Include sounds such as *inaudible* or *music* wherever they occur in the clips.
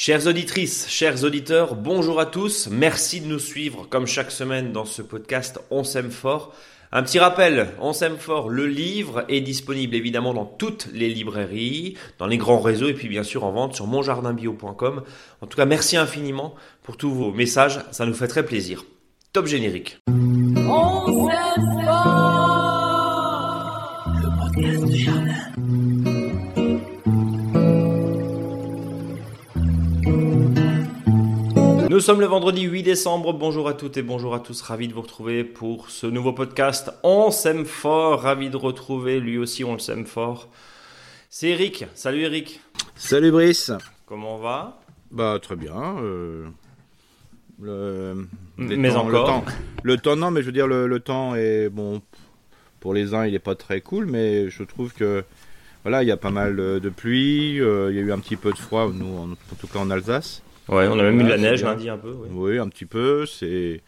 Chères auditrices, chers auditeurs, bonjour à tous. Merci de nous suivre comme chaque semaine dans ce podcast On s'aime fort. Un petit rappel, On s'aime fort, le livre est disponible évidemment dans toutes les librairies, dans les grands réseaux et puis bien sûr en vente sur monjardinbio.com. En tout cas, merci infiniment pour tous vos messages, ça nous fait très plaisir. Top générique. On Nous sommes le vendredi 8 décembre. Bonjour à toutes et bonjour à tous. Ravi de vous retrouver pour ce nouveau podcast. On s'aime fort. Ravi de retrouver lui aussi. On le s'aime fort. C'est Eric. Salut Eric. Salut Brice. Comment on va? Bah très bien. Euh, mais encore. Le temps, non, mais je veux dire le, temps est bon. Pour les uns, il n'est pas très cool, mais je trouve que voilà, il y a pas mal de pluie. Euh, il y a eu un petit peu de froid, nous, en tout cas en Alsace. Ouais, on a même eu de la neige lundi un peu. Oui, un petit peu. C'est,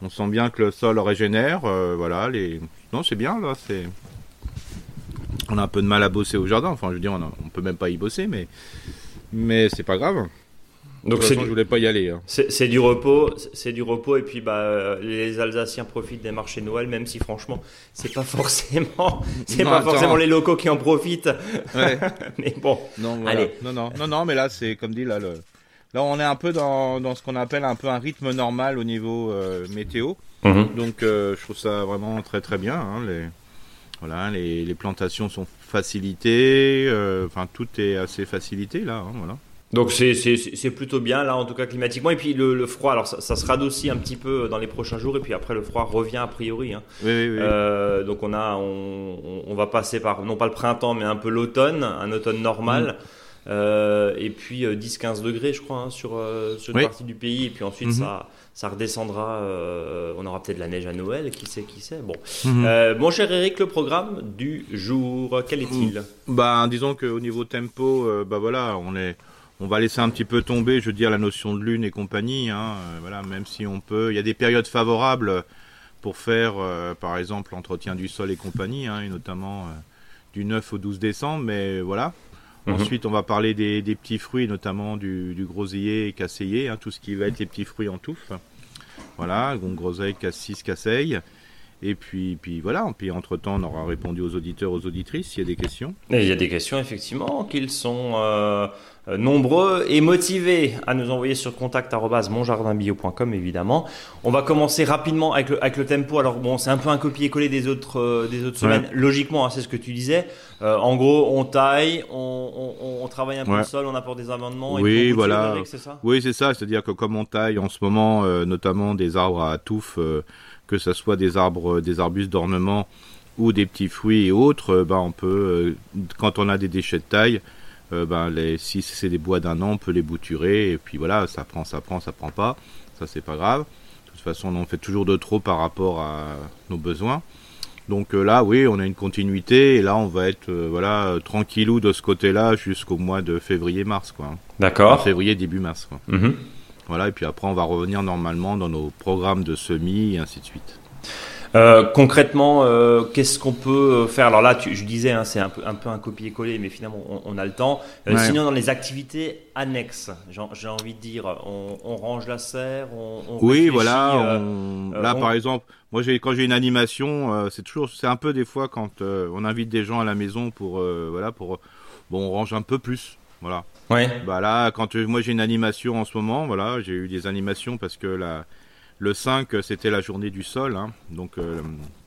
on sent bien que le sol régénère. Euh, voilà, les, non, c'est bien là. C'est, on a un peu de mal à bosser au jardin. Enfin, je veux dire, on, on peut même pas y bosser, mais, mais c'est pas grave. Donc c'est, je voulais pas y aller. Hein. C'est, du repos, c'est du repos et puis bah les Alsaciens profitent des marchés de Noël, même si franchement c'est pas *laughs* forcément, c'est pas forcément les locaux qui en profitent. Ouais. *laughs* mais bon, non, allez. Non, non, non, non, mais là c'est comme dit là le Là, on est un peu dans, dans ce qu'on appelle un peu un rythme normal au niveau euh, météo. Mhm. Donc, euh, je trouve ça vraiment très très bien. Hein, les, voilà, les, les, plantations sont facilitées. Euh, enfin, tout est assez facilité là. Hein, voilà. Donc c'est plutôt bien là en tout cas climatiquement et puis le, le froid alors ça, ça, se radoucit un petit peu dans les prochains jours et puis après le froid revient a priori. Hein. Oui, oui, oui. Euh, donc on a on, on, va passer par non pas le printemps mais un peu l'automne, un automne normal. Mhm. Euh, et puis 10-15 euh, degrés, je crois, hein, sur, euh, sur une partie du pays. Et puis ensuite, mhm. ça, ça redescendra. on aura peut-être de la neige à Noël, qui sait, qui sait. Bon. Mhm. mon cher Eric, le programme du jour, quel est-il bah, Disons qu'au niveau tempo, bah voilà, on est. On va laisser un petit peu tomber, je veux dire, la notion de lune et compagnie. Hein, voilà, même si on peut, il y a des périodes favorables pour faire, par exemple, l'entretien du sol et compagnie, hein, et notamment du 9 au 12 décembre. Mais voilà, Mhm. Ensuite, on va parler des, petits fruits, notamment du, du groseillier et casseillier, hein, tout ce qui va être les petits fruits en touffe. Voilà, donc groseille, cassis, casseille. Et puis, puis voilà, puis entre-temps, on aura répondu aux auditeurs, aux auditrices, s'il y a des questions. il y a des questions, effectivement, qu'ils sont euh, nombreux et motivés à nous envoyer sur contact.monjardinbio.com, évidemment. On va commencer rapidement avec le, avec le tempo. Alors bon, c'est un peu un copier-coller des autres, euh, des autres semaines. Logiquement, hein, c'est ce que tu disais. Euh, en gros, on taille, on, on, on travaille un peu le sol, on apporte des amendements. Oui, voilà. C'est ça? Oui, c'est ça. C'est-à-dire que comme on taille en ce moment, notamment des arbres à touffe que ce soit des arbres, des arbustes d'ornement ou des petits fruits et autres, euh, ben on peut, euh, quand on a des déchets de taille, euh, ben les, si c'est des bois d'un an, on peut les bouturer et puis voilà, ça prend, ça prend, ça prend pas, ça c'est pas grave. De toute façon, on en fait toujours de trop par rapport à nos besoins. Donc là, oui, on a une continuité et là, on va être voilà tranquillou de ce côté-là jusqu'au mois de février-mars, quoi. D'accord. Février début mars, quoi. Mhm. Voilà, et puis après, on va revenir normalement dans nos programmes de semis et ainsi de suite. Euh, concrètement, euh, qu'est-ce qu'on peut faire? Alors là, tu, je disais, hein, c'est un peu, un peu un copier-coller, mais finalement, on, a le temps. Euh, sinon, dans les activités annexes, j'ai envie de dire, on, range la serre, on, Oui, voilà. là, par exemple, moi, quand j'ai une animation, c'est toujours, c'est un peu des fois quand on invite des gens à la maison pour, voilà, pour, bon, on range un peu plus, voilà. Ouais. Bah là, quand euh, moi j'ai une animation en ce moment, voilà, j'ai eu des animations parce que la, le 5 c'était la journée du sol, hein, donc euh,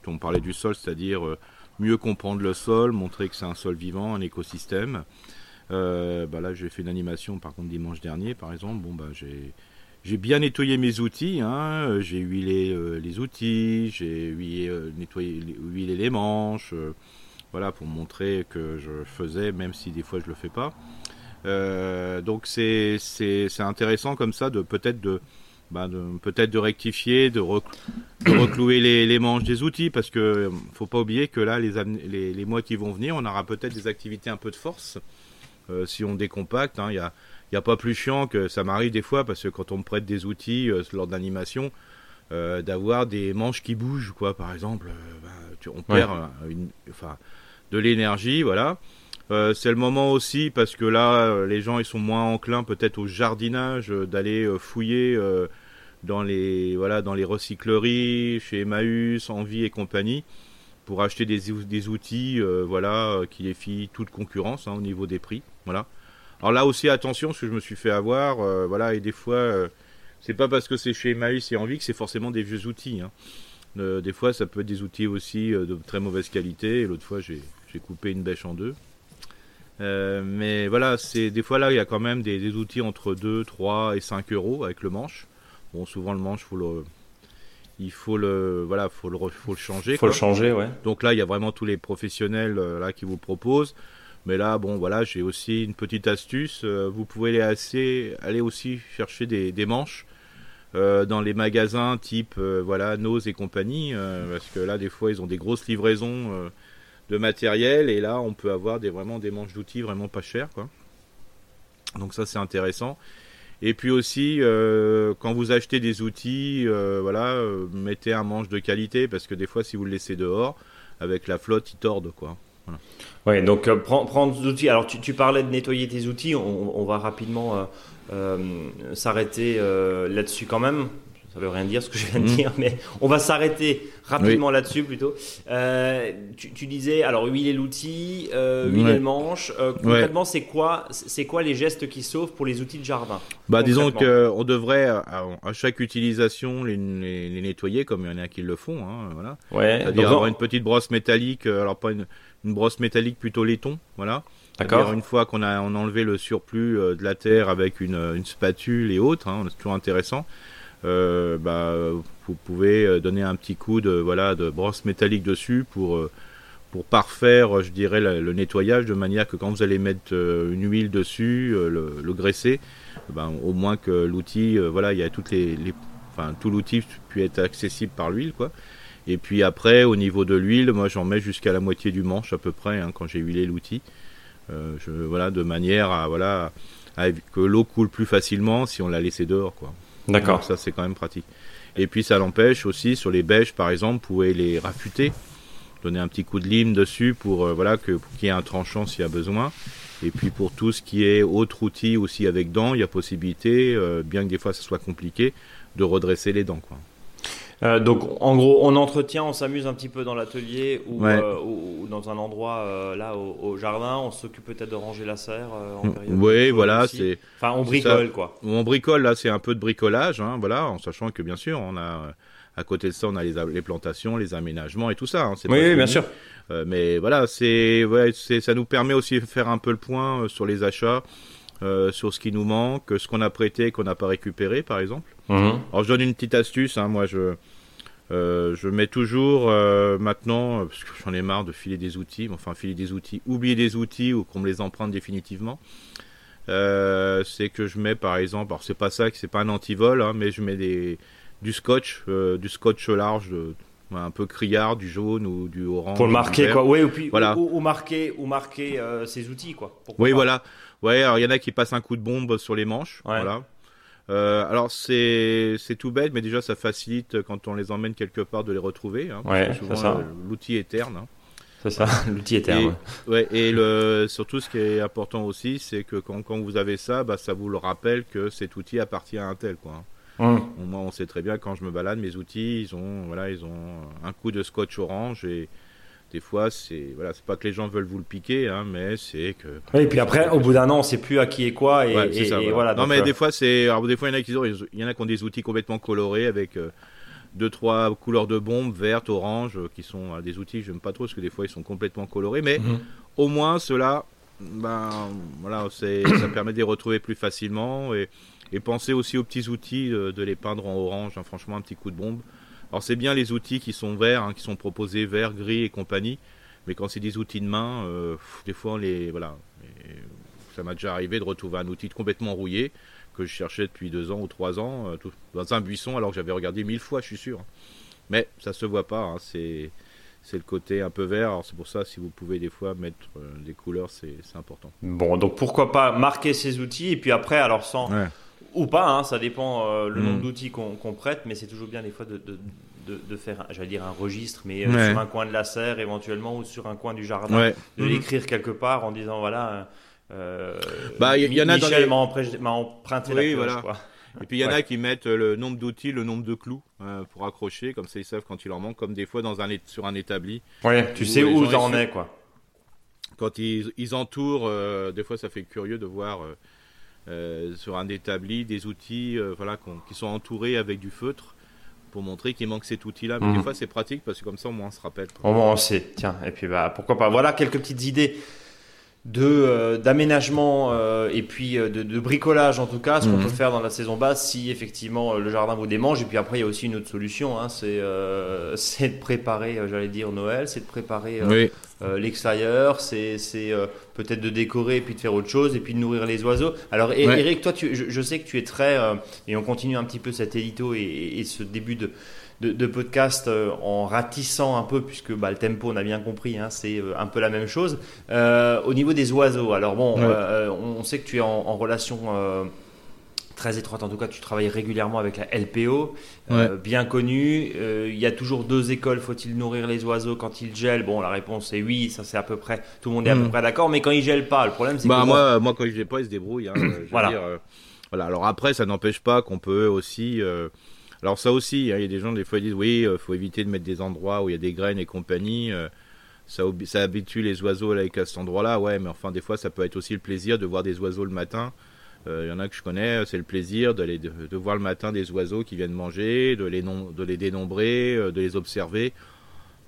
on parlait du sol, c'est-à-dire euh, mieux comprendre le sol, montrer que c'est un sol vivant, un écosystème. Euh, bah là j'ai fait une animation par contre dimanche dernier par exemple, bon bah j'ai j'ai bien nettoyé mes outils, hein, j'ai huilé les outils, j'ai huilé, nettoyé, huilé les manches, voilà pour montrer que je faisais, même si des fois je le fais pas. Euh, donc c'est intéressant comme ça de peut-être de, bah de peut-être de rectifier, de, *coughs* reclouer les, les, manches des outils parce que euh, faut pas oublier que là les, les, les mois qui vont venir, on aura peut-être des activités un peu de force euh, si on décompacte. Il hein, y a il n'y a pas plus chiant que ça m'arrive des fois parce que quand on me prête des outils euh, lors d'animation, euh, d'avoir des manches qui bougent, quoi, par exemple, bah, tu, on perd une, enfin, de l'énergie, voilà. Euh, c'est le moment aussi parce que là, euh, les gens ils sont moins enclins peut-être au jardinage, euh, d'aller fouiller dans les voilà dans les recycleries, chez Emmaüs, Envie et compagnie, pour acheter des, outils voilà qui défient toute concurrence hein, au niveau des prix. Voilà. Alors là aussi attention, parce que je me suis fait avoir, voilà et des fois c'est pas parce que c'est chez Emmaüs et Envie que c'est forcément des vieux outils. Hein. des fois, ça peut être des outils aussi de très mauvaise qualité. Et l'autre fois, j'ai coupé une bêche en deux. Euh, mais voilà, c'est des fois là, il y a quand même des, outils entre 2, 3 et 5 euros avec le manche. Bon, souvent le manche, faut le, il faut le, voilà, faut le, faut le changer. Faut le changer, ouais. Donc là, il y a vraiment tous les professionnels euh, là qui vous proposent. Mais là, bon, voilà, j'ai aussi une petite astuce. Euh, vous pouvez aller, assez, aller aussi chercher des, des manches dans les magasins type, voilà, Nose et compagnie, parce que là, des fois, ils ont des grosses livraisons de matériel et là on peut avoir des, vraiment des manches d'outils vraiment pas chères quoi. Donc ça c'est intéressant. Et puis aussi euh, quand vous achetez des outils, euh, voilà, euh, mettez un manche de qualité parce que des fois si vous le laissez dehors avec la flotte il tord quoi. Voilà. Ouais, donc prends, prendre des outils. Alors tu, parlais de nettoyer tes outils, on va rapidement s'arrêter là-dessus quand même ça veut rien dire ce que je viens de hmm. dire, mais on va s'arrêter rapidement là-dessus plutôt. Euh, tu, disais, alors huiler l'outil, euh, huiler le manche. Euh, concrètement, c'est quoi, c'est quoi les gestes qui sauvent pour les outils de jardin Bah, disons qu'on devrait à, chaque utilisation les, nettoyer, comme il y en a qui le font. Hein, voilà. Ouais. C'est-à-dire avoir une petite brosse métallique, alors pas une, brosse métallique plutôt laiton, voilà. D'accord. Une fois qu'on a, on enlevé le surplus de la terre avec une, une spatule et autres, hein, c'est toujours intéressant. Euh, bah, vous pouvez euh, donner un petit coup de, voilà, de brosse métallique dessus pour, euh, pour parfaire, je dirais, le, nettoyage de manière que quand vous allez mettre une huile dessus, le, graisser, ben, au moins que l'outil, voilà, il y a toutes les, enfin, tout l'outil puisse être accessible par l'huile, quoi. Et puis après, au niveau de l'huile, moi j'en mets jusqu'à la moitié du manche à peu près hein, quand j'ai huilé l'outil. voilà, de manière à, voilà, que l'eau coule plus facilement si on l'a laissé dehors, quoi. D'accord. Ça, c'est quand même pratique. Et puis, ça l'empêche aussi, sur les bêches, par exemple, vous pouvez les rafuter, donner un petit coup de lime dessus pour, euh, voilà, que, qu'il y ait un tranchant s'il y a besoin. Et puis, pour tout ce qui est autre outil aussi avec dents, il y a possibilité, euh, bien que des fois ça soit compliqué, de redresser les dents, quoi. Euh, donc en gros, on entretient, on s'amuse un petit peu dans l'atelier ou, euh, dans un endroit euh, là au, jardin. On s'occupe peut-être de ranger la serre en mm. période. Oui, voilà, c'est. Enfin, on bricole quoi. On bricole là, c'est un peu de bricolage, hein, voilà, en sachant que bien sûr, on a à côté de ça, on a les, les plantations, les aménagements et tout ça. Hein, oui, bien sûr. mais voilà, c'est ouais, ça nous permet aussi de faire un peu le point sur les achats. Sur ce qui nous manque, ce qu'on a prêté qu'on n'a pas récupéré, par exemple. Mhm. Alors je donne une petite astuce. Hein, moi, je euh, je mets toujours euh, maintenant, parce que j'en ai marre de filer des outils, enfin filer des outils, oublier des outils ou qu'on me les emprunte définitivement. Euh, c'est que je mets par exemple, alors c'est pas ça, c'est pas un antivol, hein, mais je mets des, du scotch, du scotch large, un peu criard, du jaune ou du orange. Pour le marquer quoi, oui, ou, puis, voilà. ou, marquer, ou marquer ses outils quoi. oui, voilà. Ouais, alors il y en a qui passent un coup de bombe sur les manches, voilà. Euh, alors c'est c'est tout bête, mais déjà ça facilite quand on les emmène quelque part de les retrouver. Hein, ouais, souvent l'outil est terne. Hein. C'est ça, *laughs* l'outil est terne. Et, ouais, et le, surtout ce qui est important aussi, c'est que quand, quand, vous avez ça, bah, ça vous le rappelle que cet outil appartient à un tel. Quoi. Hum. Moi, on sait très bien quand je me balade, mes outils, ils ont, voilà, ils ont un coup de scotch orange et des fois, c'est voilà, c'est pas que les gens veulent vous le piquer, hein, mais c'est que. Oui, et puis après, au bout d'un an, on sait plus à qui est quoi, et, voilà. Non, mais euh, des fois, c'est, des fois, il y en a qui ont, il y en a qui ont des outils complètement colorés avec euh, deux trois couleurs de bombes, vertes, orange, euh, qui sont des outils, j'aime pas trop parce que des fois, ils sont complètement colorés, mais mhm. au moins cela, ben voilà, c'est, ça *coughs* permet de les retrouver plus facilement et, et pensez aussi aux petits outils de, les peindre en orange, hein, franchement, un petit coup de bombe. Alors c'est bien les outils qui sont verts, hein, qui sont proposés vert, gris et compagnie, mais quand c'est des outils de main, euh, des fois les voilà, ça m'a déjà arrivé de retrouver un outil complètement rouillé que je cherchais depuis deux ans ou trois ans euh, dans un buisson alors que j'avais regardé mille fois, je suis sûr. Mais ça se voit pas, hein, c'est c'est le côté un peu vert. Alors c'est pour ça, si vous pouvez des fois mettre euh, des couleurs, c'est important. Bon, donc pourquoi pas marquer ces outils et puis après, alors sans, ou pas, hein, ça dépend euh, le nombre mm. d'outils qu'on prête, mais c'est toujours bien des fois de, de, faire, j'allais dire un registre, mais sur un coin de la serre éventuellement ou sur un coin du jardin, de mhm. l'écrire quelque part en disant voilà. bah, il y, en a Michel m'a emprunté la voilà. Et puis il y en a qui mettent le nombre d'outils, le nombre de clous pour accrocher, comme ça ils savent quand il en manque, comme des fois dans un, sur un établi. Ouais, tu sais où en es quoi quand ils, ils entourent, euh, des fois ça fait curieux de voir euh, euh, sur un établi des outils voilà, qui sont entourés avec du feutre pour montrer qu'il manque cet outil-là. Mais des mhm. fois c'est pratique parce que comme ça au moins on se rappelle. Au moins on sait, tiens, et puis bah, pourquoi pas. Voilà quelques petites idées de euh, d'aménagement euh, et puis euh, de, de, bricolage en tout cas ce qu'on mhm. peut faire dans la saison basse si effectivement le jardin vous démange. Et puis après il y a aussi une autre solution hein, c'est *laughs* c'est de préparer j'allais dire Noël c'est de préparer l'extérieur c'est c'est peut-être de décorer et puis de faire autre chose et puis de nourrir les oiseaux. Alors Eric toi tu, je, sais que tu es très et on continue un petit peu cet édito et, et ce début de de, podcast euh, en ratissant un peu, puisque bah, le tempo, on a bien compris, hein, c'est euh, un peu la même chose. Euh, au niveau des oiseaux, alors bon, on sait que tu es en, relation très étroite, en tout cas, tu travailles régulièrement avec la LPO, bien connue. Il y a toujours deux écoles, faut-il nourrir les oiseaux quand ils gèlent? Bon, la réponse est oui, ça c'est à peu près, tout le monde est à peu mm. près d'accord, mais quand ils gèlent pas, le problème c'est bah, moi, moi, quand ils gèlent pas, ils se débrouillent. Hein, *clears throat* voilà. voilà. Alors après, ça n'empêche pas qu'on peut aussi alors ça aussi, hein, il y a des gens des fois ils disent oui, il euh, faut éviter de mettre des endroits où il y a des graines et compagnie. Euh, ça, ça, habitue les oiseaux avec à cet endroit-là, ouais, mais enfin des fois ça peut être aussi le plaisir de voir des oiseaux le matin. Euh, il y en a que je connais, c'est le plaisir de, de, voir le matin des oiseaux qui viennent manger, de les, de les dénombrer, de les observer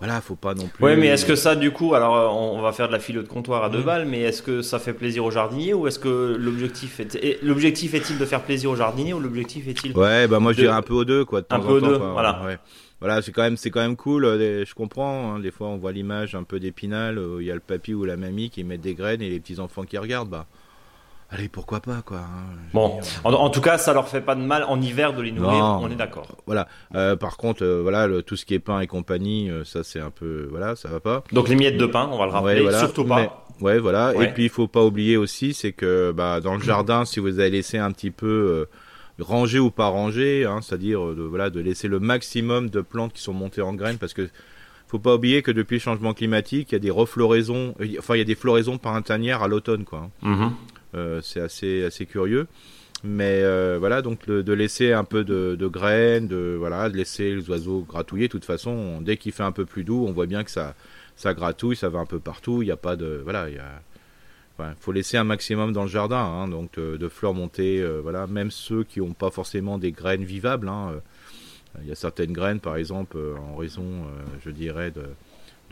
voilà, faut pas non plus. Oui, mais est-ce que ça, du coup, alors euh, on va faire de la philo de comptoir à deux mmh. balles, mais est-ce que ça fait plaisir aux jardiniers ou est-ce que l'objectif est l'objectif est-il de faire plaisir aux jardiniers ou l'objectif est-il Ouais, bah moi je dirais un peu aux deux, quoi. un peu aux deux, voilà. Voilà, c'est quand même c'est quand même cool. Euh, je comprends. Hein, des fois, on voit l'image un peu d'épinal. Il y a le papy ou la mamie qui mettent des graines et les petits enfants qui regardent. Bah Allez, pourquoi pas, quoi. Hein, bon, en, tout cas, ça leur fait pas de mal en hiver de les nourrir, on est d'accord. Voilà. Euh, par contre, euh, voilà, tout ce qui est pain et compagnie, euh, ça c'est un peu, voilà, ça va pas. Donc les miettes de pain, on va le rappeler, surtout pas. ouais, voilà. Et puis il faut pas oublier aussi, c'est que bah, dans le jardin, si vous avez laissé un petit peu ranger ou pas ranger, hein, c'est-à-dire de, voilà, de laisser le maximum de plantes qui sont montées en graines, parce que faut pas oublier que depuis le changement climatique, il y a des refloraisons, enfin il y a des floraisons par tanière à l'automne, quoi. Mmh. Euh, c'est assez, assez curieux. Mais euh, voilà, donc de laisser un peu de, graines, de voilà, de laisser les oiseaux gratouiller. De toute façon, dès qu'il fait un peu plus doux, on voit bien que ça, ça gratouille, ça va un peu partout. Il n'y a pas de voilà, il faut laisser un maximum dans le jardin, hein, donc de, fleurs montées, euh, voilà, même ceux qui n'ont pas forcément des graines vivables. Hein, il y a certaines graines, par exemple, en raison, je dirais, de,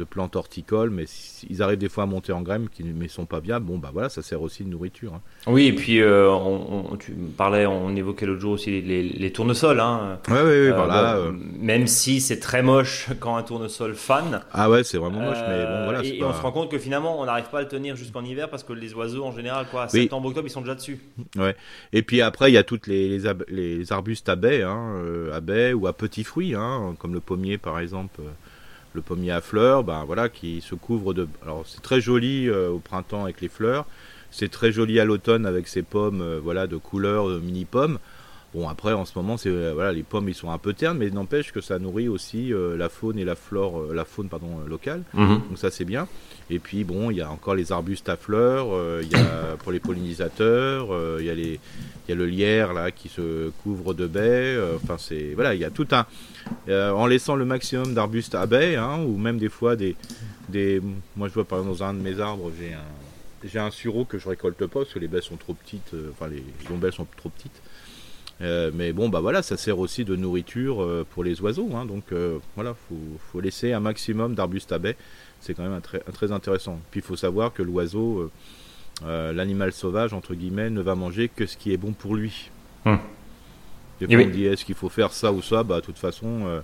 de plantes horticoles, mais ils arrivent des fois à monter en graines qui ne sont pas viables. Bon, bah voilà, ça sert aussi de nourriture. Hein. Oui, et puis euh, on, tu parlais, on évoquait l'autre jour aussi les, tournesols. Hein. oui, oui, voilà. Euh, même si c'est très moche quand un tournesol fan. Ah ouais, c'est vraiment moche, mais bon, voilà. Et, on se rend compte que finalement, on n'arrive pas à le tenir jusqu'en hiver parce que les oiseaux, en général, quoi, septembre, octobre, ils sont déjà dessus. Ouais. Et puis après, il y a toutes les, les, arbustes à baies, hein, euh, à baies ou à petits fruits, hein, comme le pommier par exemple le pommier à fleurs, ben voilà, qui se couvre de. Alors c'est très joli euh, au printemps avec les fleurs, c'est très joli à l'automne avec ses pommes, euh, voilà, de couleur mini pommes. Bon après en ce moment c'est euh, voilà les pommes ils sont un peu ternes mais n'empêche que ça nourrit aussi la faune et la flore la faune pardon locale mhm. donc ça c'est bien et puis bon il y a encore les arbustes à fleurs il y a *coughs* pour les pollinisateurs il y a les il y a le lierre là qui se couvre de baies enfin c'est voilà il y a tout un euh, en laissant le maximum d'arbustes à baies, hein, ou même des fois des, des... Moi je vois par exemple dans un de mes arbres, j'ai un, j'ai un sureau que je récolte pas parce que les baies sont trop petites, euh, enfin les ombelles sont trop petites. Euh, mais bon, bah voilà, ça sert aussi de nourriture pour les oiseaux. Hein, donc voilà, faut, faut laisser un maximum d'arbustes à baies. C'est quand même un très, très intéressant. Puis il faut savoir que l'oiseau, l'animal sauvage, entre guillemets, ne va manger que ce qui est bon pour lui. Hum. Fois, on dit est-ce qu'il faut faire ça ou ça? Bah, de toute façon, euh,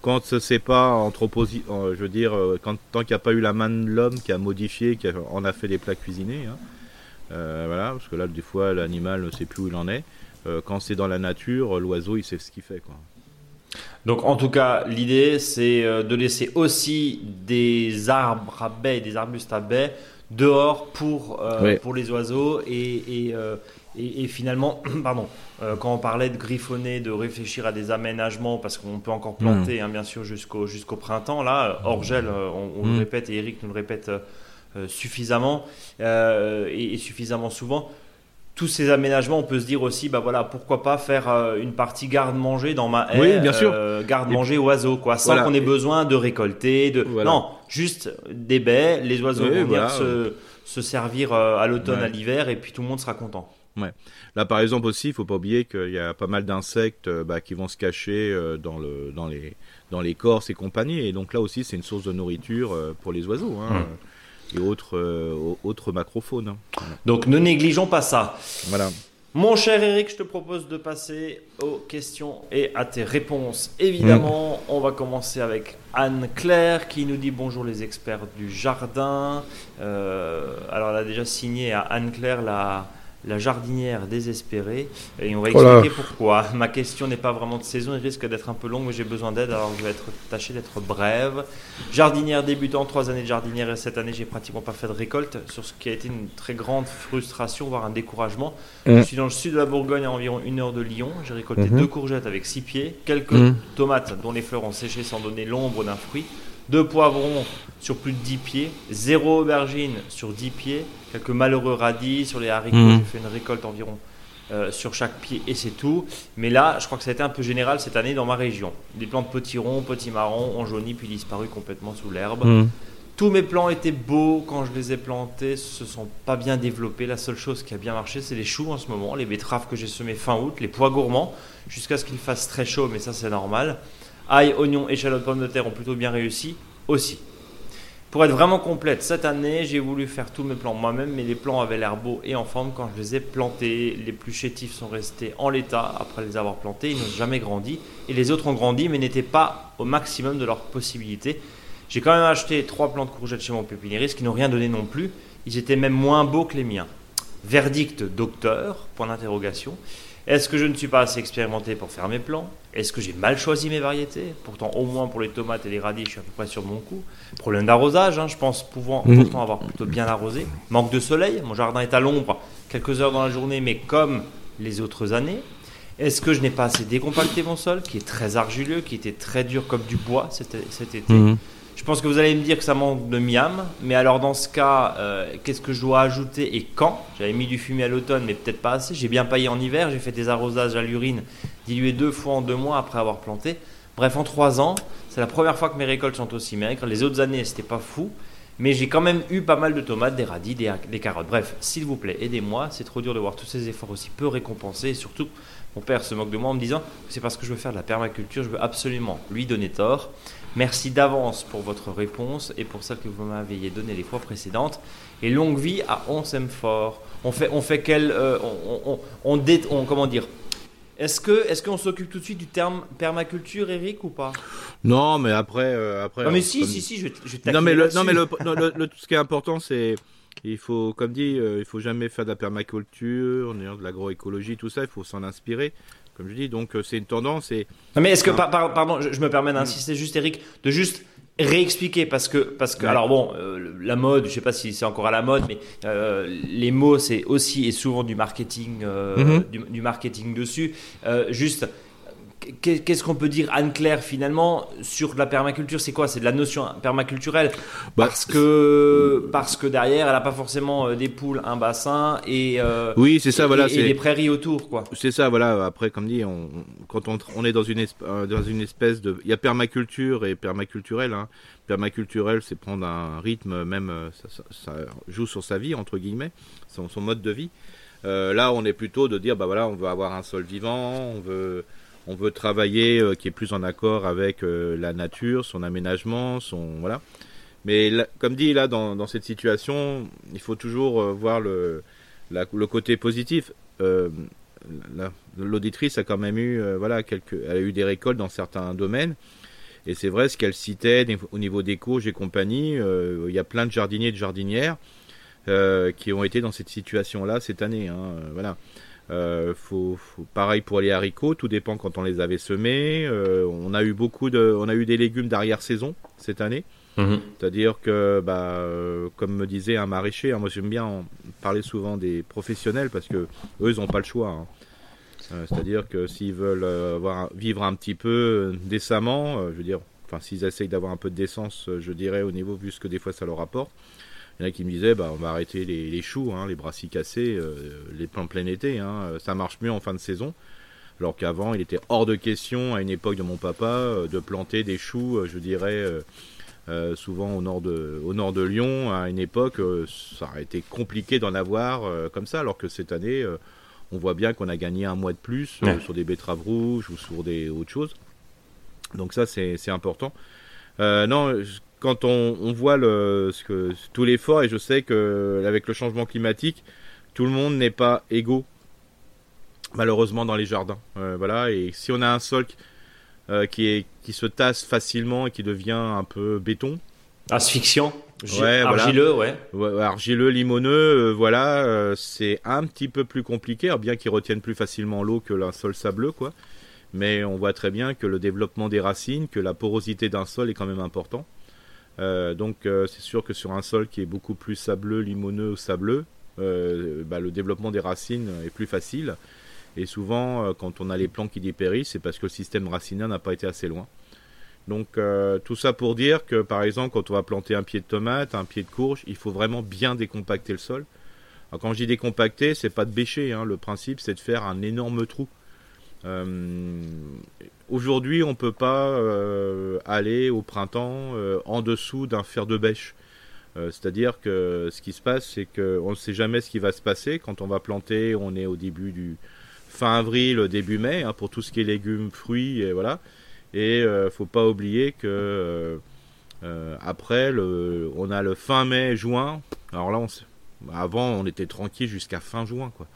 quand c'est pas anthroposi euh, je veux dire, euh, quand, tant qu'il n'y a pas eu la main de l'homme qui a modifié, qui en a fait des plats cuisinés, hein, voilà, parce que là, des fois, l'animal ne sait plus où il en est. quand c'est dans la nature, l'oiseau, il sait ce qu'il fait, quoi. Donc en tout cas, l'idée c'est de laisser aussi des arbres à baies, des arbustes à baies dehors pour, pour les oiseaux et, et, et, finalement, *clears throat* pardon, euh, quand on parlait de griffonner, de réfléchir à des aménagements, parce qu'on peut encore planter, mm. hein, bien sûr, jusqu'au jusqu'au printemps, là, hors gel, euh, on, le mm. répète, et Eric nous le répète suffisamment, et, suffisamment souvent, tous ces aménagements, on peut se dire aussi, bah voilà, pourquoi pas faire une partie garde-manger dans ma haie, oui, bien sûr. garde-manger oiseaux, quoi, sans qu'on ait besoin de récolter, de non, juste des baies, les oiseaux vont venir se, se, servir à l'automne, à l'hiver, et puis tout le monde sera content. Ouais. Là, par exemple aussi, il faut pas oublier qu'il y a pas mal d'insectes euh, bah, qui vont se cacher euh, dans, le, dans, les, dans et compagnie. Et donc là aussi, c'est une source de nourriture euh, pour les oiseaux hein, et autres, autres macrophones. Hein. Donc ne négligeons pas ça. Voilà. Mon cher Eric, je te propose de passer aux questions et à tes réponses. Évidemment, mm. on va commencer avec Anne-Claire qui nous dit bonjour les experts du jardin. alors elle a déjà signé à Anne-Claire la la jardinière désespérée. Et on va expliquer pourquoi. Ma question n'est pas vraiment de saison, il risque d'être un peu longue, mais j'ai besoin d'aide, alors je vais être tâcher d'être brève. Jardinière débutant, trois années de jardinière, et cette année, j'ai pratiquement pas fait de récolte, sur ce qui a été une très grande frustration, voire un découragement. Mm. Je suis dans le sud de la Bourgogne, à environ une heure de Lyon. J'ai récolté mm-hmm. deux courgettes avec six pieds, quelques mm. tomates dont les fleurs ont séché sans donner l'ombre d'un fruit deux poivrons sur plus de 10 pieds, zéro aubergine sur 10 pieds, quelques malheureux radis sur les haricots. Mhm. J'ai fait une récolte environ euh, sur chaque pied et c'est tout. Mais là, je crois que ça a été un peu général cette année dans ma région. Des plants de petits ronds, petits marrons ont jauni puis disparu complètement sous l'herbe. Mhm. Tous mes plants étaient beaux quand je les ai plantés, se sont pas bien développés. La seule chose qui a bien marché, c'est les choux en ce moment, les betteraves que j'ai semées fin août, les pois gourmands, jusqu'à ce qu'il fasse très chaud, mais ça c'est normal. Ail, oignons, échalotes, pommes de terre ont plutôt bien réussi aussi. Pour être vraiment complète, cette année, j'ai voulu faire tous mes plants moi-même, mais les plants avaient l'air beaux et en forme quand je les ai plantés. Les plus chétifs sont restés en l'état après les avoir plantés, ils n'ont jamais grandi. Et les autres ont grandi, mais n'étaient pas au maximum de leurs possibilités. J'ai quand même acheté trois plants de courgettes chez mon pépiniériste qui n'ont rien donné non plus. Ils étaient même moins beaux que les miens. Verdict docteur, point d'interrogation. Est-ce que je ne suis pas assez expérimenté pour faire mes plans? Est-ce que j'ai mal choisi mes variétés? Pourtant, au moins pour les tomates et les radis, je suis à peu près sur mon coup. Problème d'arrosage, hein, je pense pouvant mhm. pourtant avoir plutôt bien arrosé. Manque de soleil, mon jardin est à l'ombre quelques heures dans la journée, mais comme les autres années. Est-ce que je n'ai pas assez décompacté mon sol, qui est très argileux, qui était très dur comme du bois cet, été? Mhm. Je pense que vous allez me dire que ça manque de miam, mais alors dans ce cas, euh, qu'est-ce que je dois ajouter et quand? J'avais mis du fumier à l'automne, mais peut-être pas assez. J'ai bien paillé en hiver, j'ai fait des arrosages à l'urine dilués deux fois en deux mois après avoir planté. Bref, en trois ans, c'est la première fois que mes récoltes sont aussi maigres. Les autres années, c'était pas fou, mais j'ai quand même eu pas mal de tomates, des radis, des, carottes. Bref, s'il vous plaît, aidez-moi. C'est trop dur de voir tous ces efforts aussi peu récompensés. Et surtout, mon père se moque de moi en me disant que c'est parce que je veux faire de la permaculture, je veux absolument lui donner tort. Merci d'avance pour votre réponse et pour celle que vous m'aviez donnée les fois précédentes. Et longue vie à On s'aime fort. On fait, on fait quel, euh, on, on, on, comment dire? Est-ce que est-ce qu'on s'occupe tout de suite du terme permaculture, Eric, ou pas? Non, mais après, euh, après. Non, mais si, si, si, je, je Non, mais le, non, mais le, le, ce qui est important, c'est il faut, comme dit, euh, il faut jamais faire de la permaculture, de l'agroécologie, tout ça. Il faut s'en inspirer comme je dis. Donc euh, c'est une tendance. Et... Non, mais est-ce que, pardon, je, me permets d'insister juste, Eric, de juste réexpliquer parce que parce que alors bon euh, la mode je sais pas si c'est encore à la mode mais euh, les mots c'est aussi et souvent du marketing mm-hmm. du, du, marketing dessus juste Qu'est-ce qu'on peut dire, Anne-Claire, finalement, sur la permaculture? C'est quoi? C'est de la notion permaculturelle bah, parce, que, parce que derrière, elle n'a pas forcément euh, des poules, un bassin et, euh, oui, c'est ça, voilà, et, les prairies autour. quoi. C'est ça, voilà. Après, comme dit, on, quand on, on est dans une, euh, dans une espèce de. Il y a permaculture et permaculturel. Hein. Permaculturel, c'est prendre un rythme, même, ça, ça, joue sur sa vie, entre guillemets, son, son mode de vie. là, on est plutôt de dire, bah voilà, on veut avoir un sol vivant, on veut on veut travailler euh, qui est plus en accord avec euh, la nature, son aménagement, son voilà. Mais comme dit là dans, cette situation, il faut toujours euh, voir le, le côté positif. L'auditrice a quand même eu voilà quelques, elle a eu des récoltes dans certains domaines. Et c'est vrai ce qu'elle citait au niveau des courges et compagnie. il y a plein de jardiniers et de jardinières qui ont été dans cette situation-là cette année. Hein, voilà. Euh, faut, pareil pour les haricots, tout dépend quand on les avait semés. Euh, on a eu beaucoup de, on a eu des légumes d'arrière saison cette année. Mhm. C'est-à-dire que, bah, euh, comme me disait un maraîcher, hein, moi j'aime bien parler souvent des professionnels parce que eux, ils n'ont pas le choix. Hein. C'est-à-dire que s'ils veulent avoir, vivre un petit peu décemment, je veux dire, enfin s'ils essayent d'avoir un peu de décence, je dirais au niveau vu ce que des fois ça leur apporte. Il y en a qui me disaient, bah, on va arrêter les, choux, hein, les brassis cassés, les plants plein été. ça marche mieux en fin de saison. Alors qu'avant, il était hors de question, à une époque de mon papa, euh, de planter des choux, euh, je dirais, euh, souvent au nord, de, au nord de Lyon. À une époque, ça aurait été compliqué d'en avoir comme ça, alors que cette année, on voit bien qu'on a gagné un mois de plus sur des betteraves rouges ou sur des autres choses. Donc ça, c'est important. non, quand on, voit le, ce que, tout l'effort, et je sais que avec le changement climatique, tout le monde n'est pas égaux malheureusement dans les jardins. Euh, voilà, et si on a un sol euh, qui, est, qui se tasse facilement et qui devient un peu béton. Asphyxiant argileux, ouais. Argileux, limoneux, euh, voilà, c'est un petit peu plus compliqué, bien qu'ils retiennent plus facilement l'eau que un sol sableux, quoi. Mais on voit très bien que le développement des racines, que la porosité d'un sol est quand même important. Donc c'est sûr que sur un sol qui est beaucoup plus sableux, limoneux ou sableux, bah, le développement des racines est plus facile. Et souvent, euh, quand on a les plants qui dépérissent, c'est parce que le système racinaire n'a pas été assez loin. Donc euh, tout ça pour dire que par exemple quand on va planter un pied de tomate, un pied de courge, il faut vraiment bien décompacter le sol. Alors, quand je dis décompacter, c'est pas de bêcher. Hein. Le principe c'est de faire un énorme trou. Euh, aujourd'hui, on peut pas aller au printemps en dessous d'un fer de bêche. C'est-à-dire que ce qui se passe, c'est qu'on ne sait jamais ce qui va se passer quand on va planter. On est au début du, fin avril, début mai, hein, pour tout ce qui est légumes, fruits, et voilà. Et euh, faut pas oublier que euh, euh, après, on a le fin mai, juin. Alors là, on, avant, on était tranquille jusqu'à fin juin, quoi.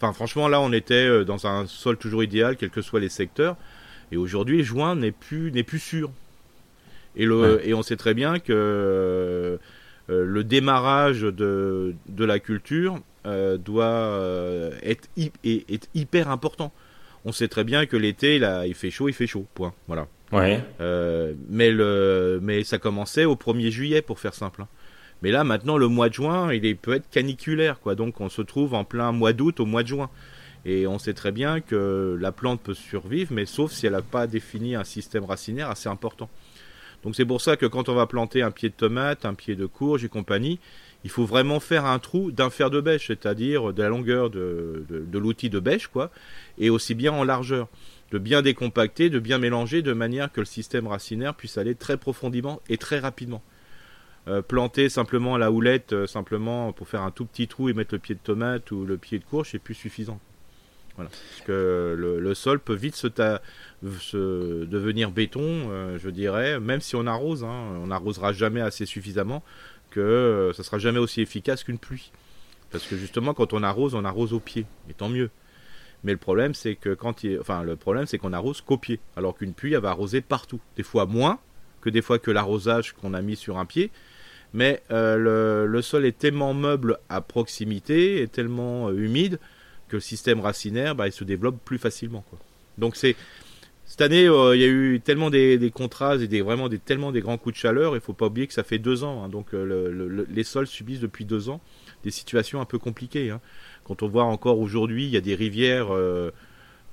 Enfin, franchement, là, on était dans un sol toujours idéal, quels que soient les secteurs. Et aujourd'hui, juin n'est plus n'est plus sûr. Et le et on sait très bien que le démarrage de, de la culture euh, doit euh, être, est, hyper important. On sait très bien que l'été, là, il fait chaud, il fait chaud, point. Voilà. Ouais. Euh, mais, le, mais ça commençait au 1er juillet, pour faire simple. Hein. Mais là, maintenant, le mois de juin, il peut être caniculaire, quoi. Donc, on se trouve en plein mois d'août au mois de juin. Et on sait très bien que la plante peut survivre, mais sauf si elle n'a pas défini un système racinaire assez important. Donc, c'est pour ça que quand on va planter un pied de tomate, un pied de courge et compagnie, il faut vraiment faire un trou d'un fer de bêche, c'est-à-dire de la longueur de, l'outil de bêche, quoi, et aussi bien en largeur, de bien décompacter, de bien mélanger, de manière que le système racinaire puisse aller très profondément et très rapidement. Euh, planter simplement la houlette, euh, simplement pour faire un tout petit trou et mettre le pied de tomate ou le pied de courge, c'est plus suffisant. Voilà. Parce que le, sol peut vite se, devenir béton, euh, je dirais, même si on arrose. Hein. on n'arrosera jamais assez suffisamment que ça sera jamais aussi efficace qu'une pluie. Parce que justement, quand on arrose, on arrose au pied, et tant mieux. Mais le problème, c'est que quand il... enfin, le problème, c'est qu'on arrose qu'au pied, alors qu'une pluie, elle va arroser partout. Des fois moins que des fois que l'arrosage qu'on a mis sur un pied. Mais euh, le, sol est tellement meuble à proximité et tellement euh, humide que le système racinaire, bah, il se développe plus facilement. Donc c'est cette année, euh, il y a eu tellement des, contrastes et des, vraiment tellement des grands coups de chaleur. Il ne faut pas oublier que ça fait deux ans. Hein. donc les sols subissent depuis deux ans des situations un peu compliquées. Hein. Quand on voit encore aujourd'hui, il y a des rivières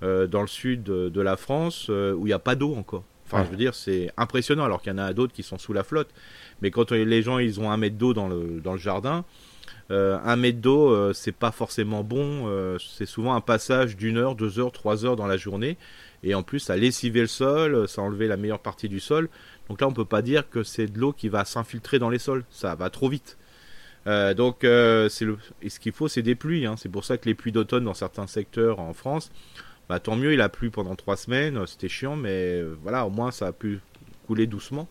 dans le sud de, la France où il n'y a pas d'eau encore. Enfin, je veux dire, c'est impressionnant, alors qu'il y en a d'autres qui sont sous la flotte. Mais quand les gens, ils ont un mètre d'eau dans le, dans le jardin, un mètre d'eau, c'est pas forcément bon. c'est souvent un passage d'une heure, deux heures, trois heures dans la journée et en plus ça lessivé le sol, ça enlevé la meilleure partie du sol. Donc là on peut pas dire que c'est de l'eau qui va s'infiltrer dans les sols, ça va trop vite. Euh, donc euh, c'est le... et ce qu'il faut c'est des pluies, hein. c'est pour ça que les pluies d'automne dans certains secteurs en France, bah, tant mieux il a plu pendant trois semaines, c'était chiant mais euh, voilà au moins ça a pu couler doucement,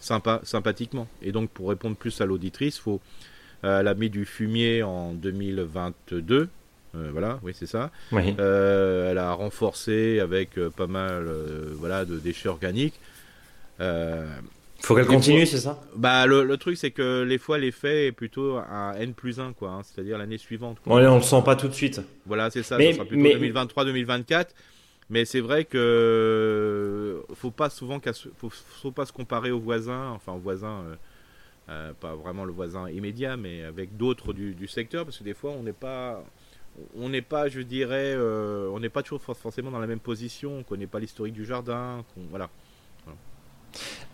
sympa, sympathiquement. Et donc pour répondre plus à l'auditrice, faut elle a mis du fumier en 2022 euh, voilà, oui, c'est ça. Euh, elle a renforcé avec euh, pas mal voilà, de déchets organiques. Faut qu'elle continue, c'est ça Bah le, truc c'est que les fois l'effet est plutôt à n plus 1 quoi, hein, c'est-à-dire l'année suivante. Quoi. on le sent pas tout de suite. Voilà c'est ça, mais, ça sera plutôt 2023-2024. Mais c'est vrai que faut pas souvent faut, faut, pas se comparer aux voisins, enfin aux voisins pas vraiment le voisin immédiat, mais avec d'autres du, du, secteur, parce que des fois on n'est pas, on n'est pas, je dirais, on n'est pas toujours forcément dans la même position, on connaît pas l'historique du jardin, voilà.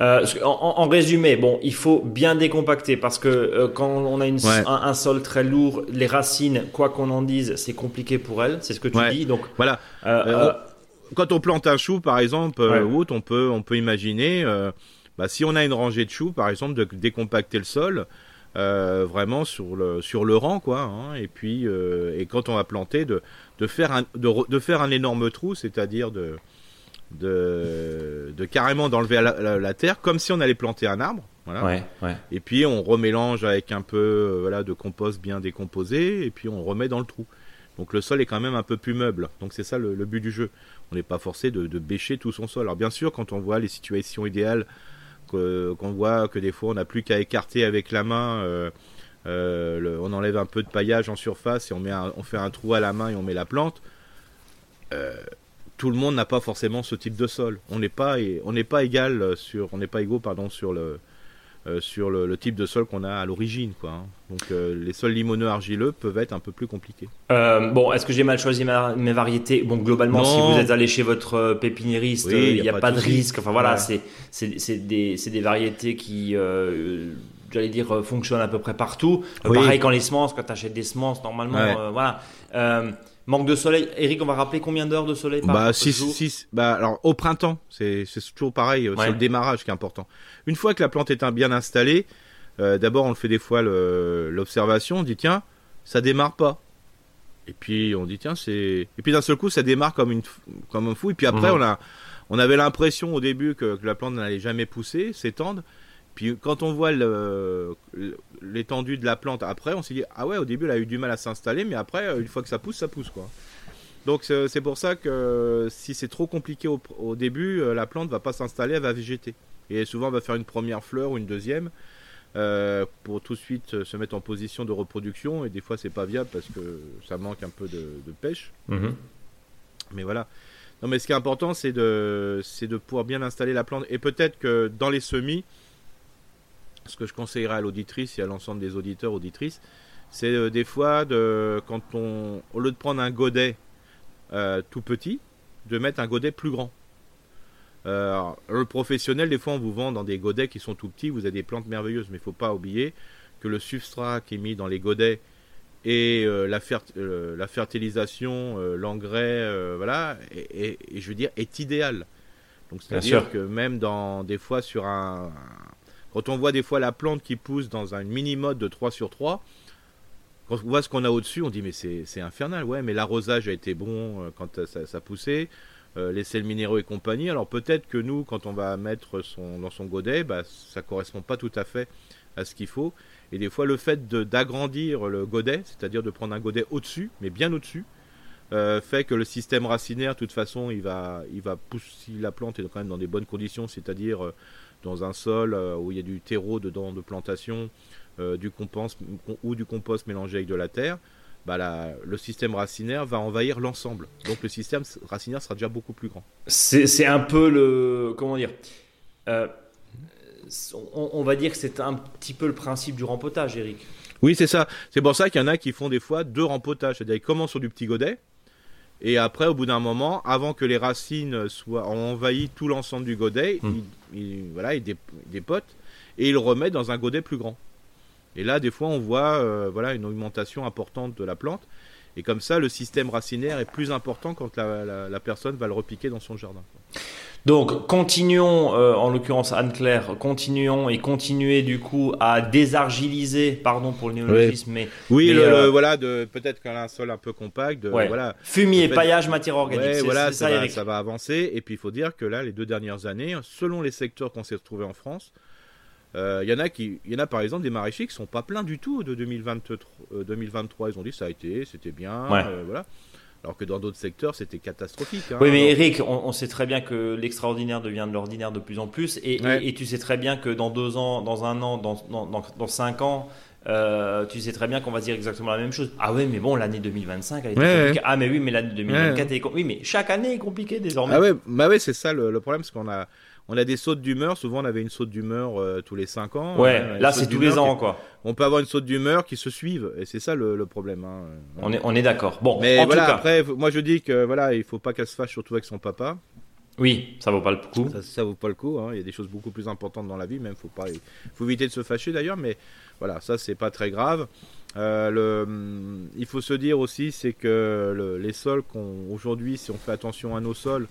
Euh, en, résumé, bon, il faut bien décompacter parce que euh, quand on a une, un, sol très lourd, les racines, quoi qu'on en dise, c'est compliqué pour elles. C'est ce que tu dis. Donc voilà. Euh, quand on plante un chou, par exemple, on peut on peut imaginer, bah, si on a une rangée de choux, par exemple, de décompacter le sol. vraiment sur le sur le rang quoi hein, et puis et quand on va planter de de faire un de, de faire un énorme trou c'est-à-dire de de, de carrément d'enlever la, la, terre comme si on allait planter un arbre. Voilà. Ouais, ouais. Et puis on remélange avec un peu euh, voilà, de compost bien décomposé et puis on remet dans le trou. Donc le sol est quand même un peu plus meuble. Donc c'est ça le, but du jeu. On n'est pas forcé de, de, bêcher tout son sol. Alors bien sûr, quand on voit les situations idéales, qu'on voit que des fois on n'a plus qu'à écarter avec la main, euh, euh, on enlève un peu de paillage en surface et on, met on fait un trou à la main et on met la plante. Euh, tout le monde n'a pas forcément ce type de sol. On n'est pas, on n'est pas égal sur, on n'est pas égaux pardon sur le, euh, sur le, type de sol qu'on a à l'origine, quoi. Hein. Donc euh, les sols limoneux argileux peuvent être un peu plus compliqués. Euh, bon, est-ce que j'ai mal choisi mes variétés? Bon, globalement, si vous êtes allé chez votre pépiniériste, il n'y a, pas, de, risque. Enfin voilà, c'est c'est des, des variétés qui j'allais dire fonctionnent à peu près partout. Pareil quand les semences, quand tu achètes des semences, normalement, voilà. Manque de soleil. Eric, on va rappeler combien d'heures de soleil par bah, 6, bah, alors, au printemps, c'est toujours pareil, euh, c'est le démarrage qui est important. Une fois que la plante est bien installée, euh, d'abord, on le fait des fois l'observation, on dit, tiens, ça démarre pas. Et puis, on dit, tiens, c'est. Et puis, d'un seul coup, ça démarre comme, une, comme un fou. Et puis après, on, a, on avait l'impression au début que, que la plante n'allait jamais pousser, s'étendre. Puis quand on voit l'étendue de la plante après, on s'est dit ah ouais au début elle a eu du mal à s'installer, mais après euh, une fois que ça pousse, ça pousse quoi. Donc c'est pour ça que si c'est trop compliqué au, début, euh, la plante va pas s'installer, elle va végéter. Et souvent elle va faire une première fleur ou une deuxième euh, pour tout de suite se mettre en position de reproduction. Et des fois c'est pas viable parce que ça manque un peu de, pêche. Mhm. Mais voilà. Non mais ce qui est important c'est de, de pouvoir bien installer la plante. Et peut-être que dans les semis, ce que je conseillerais à l'auditrice et à l'ensemble des auditeurs, auditrices, c'est euh, des fois, de, quand on, au lieu de prendre un godet euh, tout petit, de mettre un godet plus grand. Euh, le professionnel, des fois, on vous vend dans des godets qui sont tout petits, vous avez des plantes merveilleuses, mais il ne faut pas oublier que le substrat qui est mis dans les godets et la, la, fertilisation, l'engrais, voilà, et, je veux dire, est idéal. Donc c'est-à-dire que même dans des fois sur un, quand on voit des fois la plante qui pousse dans un mini-mode de 3 sur 3, quand on voit ce qu'on a au-dessus, on dit mais c'est infernal, ouais, mais l'arrosage a été bon euh, quand ça, ça poussait, euh, les sels minéraux et compagnie. Alors peut-être que nous, quand on va mettre son, dans son godet, bah, ça correspond pas tout à fait à ce qu'il faut. Et des fois, le fait d'agrandir le godet, c'est-à-dire de prendre un godet au-dessus, mais bien au-dessus, euh, fait que le système racinaire, de toute façon, il va, il va pousser la plante est quand même dans des bonnes conditions, c'est-à-dire dans un sol euh, où il y a du terreau dedans de plantation, euh, du compost ou du compost mélangé avec de la terre, bah le système racinaire va envahir l'ensemble. Donc le système racinaire sera déjà beaucoup plus grand. C'est un peu le... Comment dire euh, on, va dire que c'est un petit peu le principe du rempotage, Eric. Oui, c'est ça. C'est pour ça qu'il y en a qui font des fois deux rempotages. C'est-à-dire qu'ils commencent sur du petit godet, et après, au bout d'un moment, avant que les racines soient ont envahi tout l'ensemble du godet, hmm. il, voilà, il dépote et il le remet dans un godet plus grand. Et là, des fois, on voit euh, voilà, une augmentation importante de la plante. Et comme ça, le système racinaire est plus important quand la, personne va le repiquer dans son jardin. Donc, continuons, euh, en l'occurrence Anne-Claire, continuons et continuez du coup à désargiliser, pardon pour le néologisme, oui. mais. Oui, euh, voilà, de, peut-être qu'un un sol un peu compact, de, voilà. Fumier, paillage, matière organique. voilà, ça, ça, va, ça, va, avancer. Et puis, il faut dire que là, les deux dernières années, selon les secteurs qu'on s'est retrouvés en France, il euh, y en a qui, y en a par exemple des maraîchers qui sont pas pleins du tout de 2023. 2023, ils ont dit ça a été, c'était bien, voilà. Alors que dans d'autres secteurs, c'était catastrophique. Hein. oui, mais Eric, on, sait très bien que l'extraordinaire devient de l'ordinaire de plus en plus. Et, tu sais très bien que dans deux ans, dans un an, dans, dans, cinq ans, euh, tu sais très bien qu'on va dire exactement la même chose. Ah oui, mais bon, l'année 2025, elle est compliquée. Ah mais oui, mais l'année 2024 est compliquée. Oui, mais chaque année est compliquée désormais. Ah ouais, bah ouais, c'est ça le, problème, parce qu'on a, on a des sautes d'humeur. Souvent, on avait une saute d'humeur euh, tous les 5 ans. Ouais, là, c'est tous les ans, quoi. On peut avoir une saute d'humeur qui se suivent, et c'est ça le, problème. Hein. On est, on est d'accord. Bon, mais voilà, après, moi je dis que voilà, il faut pas qu'elle se fâche surtout avec son papa. Oui, ça vaut pas le coup. Ça, ça vaut pas le coup. Hein. Il y a des choses beaucoup plus importantes dans la vie, même faut pas, faut éviter de se fâcher d'ailleurs, mais voilà, ça c'est pas très grave. Euh, le, il faut se dire aussi, c'est que les sols qu'on aujourd'hui, si on fait attention à nos sols,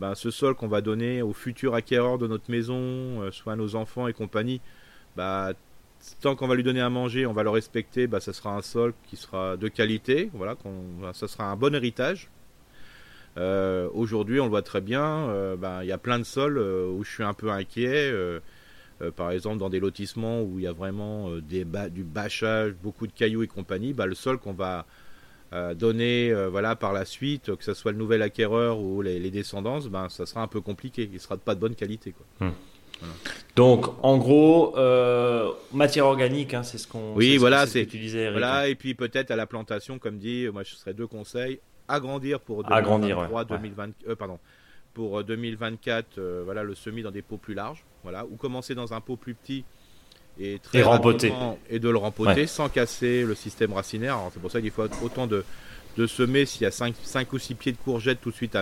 ben, ce sol qu'on va donner aux futurs acquéreurs de notre maison, euh, soit à nos enfants et compagnie, bah, tant qu'on va lui donner à manger, on va le respecter, bah, ça sera un sol qui sera de qualité, voilà, ça sera un bon héritage. Euh, aujourd'hui, on le voit très bien, ben, il y a plein de sols où je suis un peu inquiet. Euh, par exemple dans des lotissements où il y a vraiment euh, du bâchage, beaucoup de cailloux et compagnie, bah, le sol qu'on va euh, donner voilà, par la suite, que ce soit le nouvel acquéreur ou les, les descendances, ben, ça sera un peu compliqué. Il sera de pas de bonne qualité. Quoi. Hmm. Donc, en gros, matière organique, hein, c'est ce qu'on. Oui, voilà, c'est. Voilà, et puis peut-être à la plantation, comme dit, moi je serais deux conseils agrandir pour 2023, 2020, pardon, pour 2024, voilà, le semis dans des pots plus larges voilà, ou commencer dans un pot plus petit et très rempoter et de le rempoter sans casser le système racinaire. C'est pour ça qu'il faut autant de, de semer s'il y a 5, 5, ou 6 pieds de courgettes tout de suite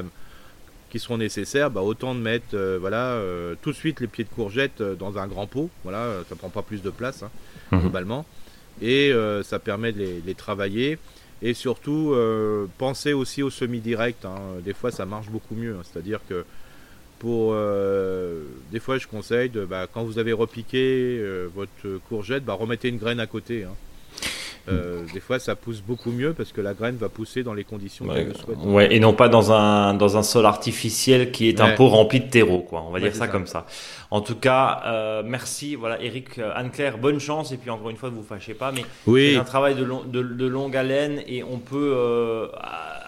qui seront nécessaires, bah, autant de mettre euh, voilà, euh, tout de suite les pieds de courgettes euh, dans un grand pot. Voilà, ça prend pas plus de place hein, mhm. globalement. Et ça permet de les, travailler. Et surtout, penser aussi au semi-direct. Hein. Des fois, ça marche beaucoup mieux. Hein. C'est-à-dire que pour euh, des fois je conseille de bah, quand vous avez repiqué euh, votre courgette bah, remettez une graine à côté hein. euh, des fois ça pousse beaucoup mieux parce que la graine va pousser dans les conditions ouais, ouais et non pas dans un dans un sol artificiel qui est un pot rempli de terreau quoi. On va dire ça, comme ça. En tout cas merci. Voilà Eric Anne Claire bonne chance. Et puis encore une fois ne vous fâchez pas mais c'est un travail de, de, de, longue haleine et on peut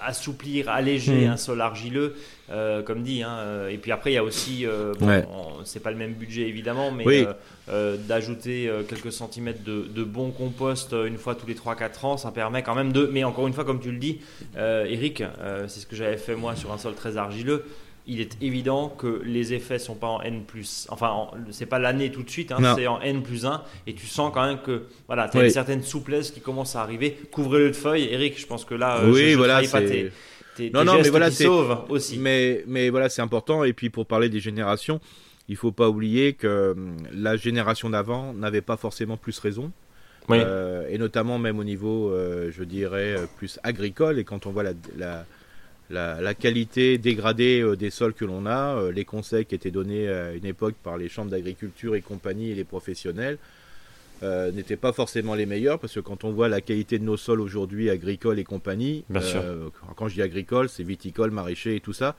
assouplir alléger hmm. un sol argileux euh, comme dit. Hein, euh, et puis après, il y a aussi, euh, c'est pas le même budget évidemment, mais d'ajouter quelques centimètres de, de, bon compost une fois tous les 3-4 ans, ça permet quand même de. Mais encore une fois, comme tu le dis, Eric, c'est ce que j'avais fait moi sur un sol très argileux il est évident que les effets sont pas en n plus enfin c'est pas l'année tout de suite hein, c'est en n plus 1 et tu sens quand même que voilà tu as une certaine souplesse qui commence à arriver couvrez-le de feuilles Eric je pense que là oui je, voilà pas tes, non, non, mais voilà, c'est aussi. Mais, mais voilà, c'est important. Et puis pour parler des générations, il faut pas oublier que hum, la génération d'avant n'avait pas forcément plus raison. Euh, et notamment même au niveau, euh, je dirais, euh, plus agricole. Et quand on voit la, la, la, la qualité dégradée des sols que l'on a, les conseils qui étaient donnés à une époque par les chambres d'agriculture et compagnie et les professionnels, euh, n'étaient pas forcément les meilleurs parce que quand on voit la qualité de nos sols aujourd'hui agricoles et compagnie, euh, quand je dis agricole, c'est viticole, maraîcher et tout ça,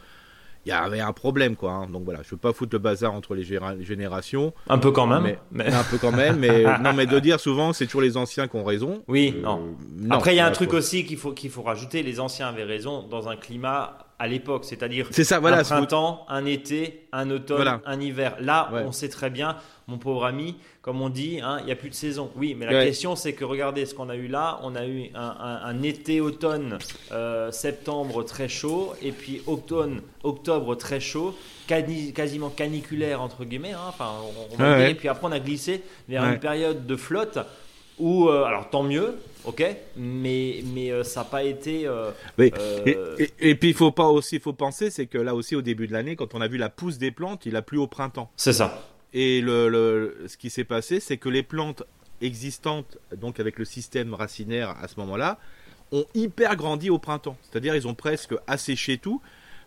il y avait un problème quoi. Hein. Donc voilà, je veux pas foutre le bazar entre les générations. Un peu quand même. Mais, Un peu quand même, mais *laughs* non, mais de dire souvent c'est toujours les anciens qui ont raison. Oui, euh, non. Après il y a un truc aussi qu'il faut qu'il faut rajouter. Les anciens avaient raison dans un climat à l'époque, c'est-à-dire ça, voilà, un printemps, un été, un automne, un hiver. Là, on sait très bien, mon pauvre ami, comme on dit, hein, il n'y a plus de saison. Oui, mais la question c'est que regardez ce qu'on a eu là. On a eu un, été-automne, euh, septembre très chaud, et puis automne, octobre très chaud, quasiment caniculaire entre guillemets. Hein, enfin, on, et puis après on a glissé vers une période de flotte où, euh, alors tant mieux, ok, mais, mais euh, ça n'a pas été. Euh, et, puis il faut pas aussi, faut penser, c'est que là aussi au début de l'année, quand on a vu la pousse des plantes, il a plu au printemps. C'est ça. Et le, ce qui s'est passé, c'est que les plantes existantes, donc avec le système racinaire à ce moment-là, ont hyper grandi au printemps. C'est-à-dire ils ont presque asséché tout.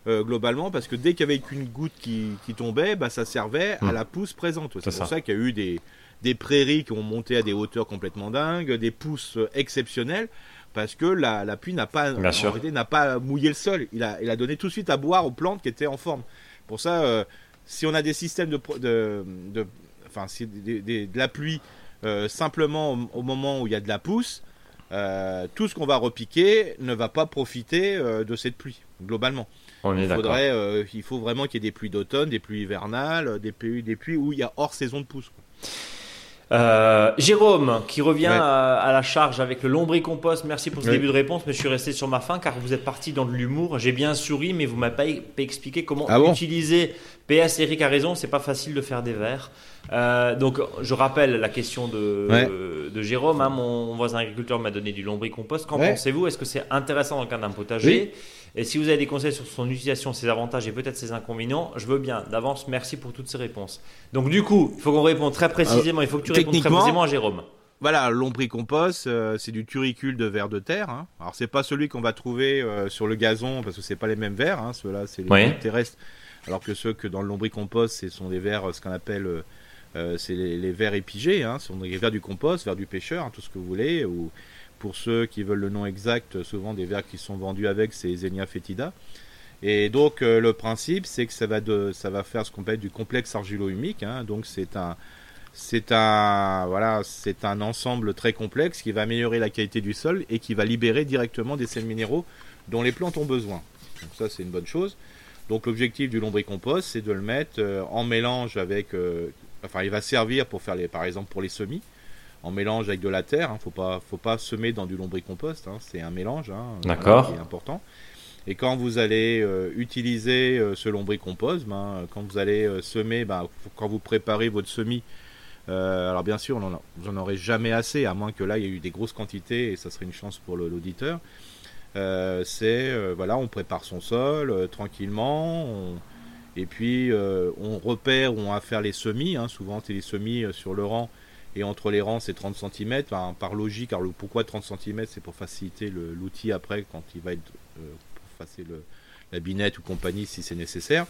globalement, parce que dès qu'il y avait qu'une goutte qui, tombait, bah, ça servait à hmm. la pousse présente. C'est pour ça qu'il y a eu des, des prairies qui ont monté à des hauteurs complètement dingues, des pousses exceptionnelles, parce que la, pluie n'a pas, n'a pas mouillé le sol. Il a, il a donné tout de suite à boire aux plantes qui étaient en forme. Pour ça, euh, si on a des systèmes de, de, de enfin, si, de, la pluie euh, simplement au, moment où il y a de la pousse, euh, tout ce qu'on va repiquer ne va pas profiter de cette pluie globalement. On est il, faudrait, il faut vraiment qu'il y ait des pluies d'automne, des pluies hivernales, des pluies, des pluies où il y a hors saison de pousse. Euh, Jérôme, qui revient à, la charge avec le lombricompost. Merci pour ce début de réponse, mais je suis resté sur ma fin car vous êtes parti dans de l'humour. J'ai bien souri, mais vous m'avez pas, expliqué comment ah utiliser. PS, Eric a raison, c'est pas facile de faire des verres. Euh, donc, je rappelle la question de, de Jérôme. Hein, mon voisin agriculteur m'a donné du lombricompost. Qu'en pensez-vous? Est-ce que c'est intéressant dans le cadre d'un potager? Et si vous avez des conseils sur son utilisation, ses avantages et peut-être ses inconvénients, je veux bien. D'avance, merci pour toutes ces réponses. Donc, du coup, il faut qu'on réponde très précisément. il faut que tu répondes très précisément à Jérôme. Voilà, lombricompost, euh, c'est du turicule de vers de terre. Hein. Alors, c'est pas celui qu'on va trouver euh, sur le gazon parce que c'est pas les mêmes vers. Hein. Ceux-là, c'est les terrestres. Alors que ceux que dans le lombricompost, ce sont des vers, ce qu'on appelle euh, c'est les, vers épigés, hein, ce sont des vers du compost, vers du pêcheur, hein, tout ce que vous voulez. Ou pour ceux qui veulent le nom exact, souvent des vers qui sont vendus avec, c'est Zenia fetida. Et donc euh, le principe, c'est que ça va, faire ce qu'on appelle du complexe argilo-humique. Hein. donc c'est un, ensemble très complexe qui va améliorer la qualité du sol et qui va libérer directement des sels minéraux dont les plantes ont besoin. Donc ça, c'est une bonne chose. Donc l'objectif du lombricompost, c'est de le mettre euh, en mélange avec enfin il va servir pour faire par exemple pour les semis, en mélange avec de la terre. Hein, faut pas, faut pas semer dans du lombricompost. Hein, c'est un mélange. Hein, D'accord. qui est important. Et quand vous allez euh, utiliser euh, ce lombricompost, ben, quand vous allez euh, semer, ben, quand vous préparez votre semis, alors bien sûr, vous n'en aurez jamais assez, à moins que là il y ait eu des grosses quantités et ça serait une chance pour l'auditeur. c'est voilà, on prépare son sol tranquillement, on, et puis euh, on repère où on va faire les semis. Hein. Souvent c'est les semis euh, sur le rang et entre les rangs c'est 30 cm. par logique, alors le, pourquoi 30 cm C'est pour faciliter l'outil après quand il va être euh, pour passer le, la binette ou compagnie si c'est nécessaire.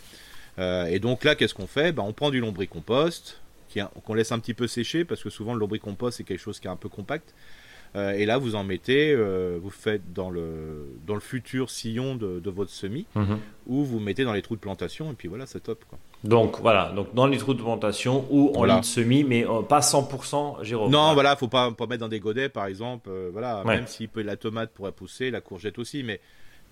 et donc là qu'est-ce qu'on fait? Ben, On prend du lombricompost qu'on laisse un petit peu sécher parce que souvent le lombricompost c'est quelque chose qui est un peu compact. Euh, et là, vous en mettez, euh, vous faites dans le, dans le futur sillon de, votre semis, mhm. ou vous mettez dans les trous de plantation, et puis voilà, c'est top. Quoi. Donc voilà, donc dans les trous de plantation ou en voilà. de semis, mais euh, pas 100% Jérôme. Non, voilà, faut pas, pas mettre dans des godets, par exemple. voilà, même si la tomate pourrait pousser, la courgette aussi, mais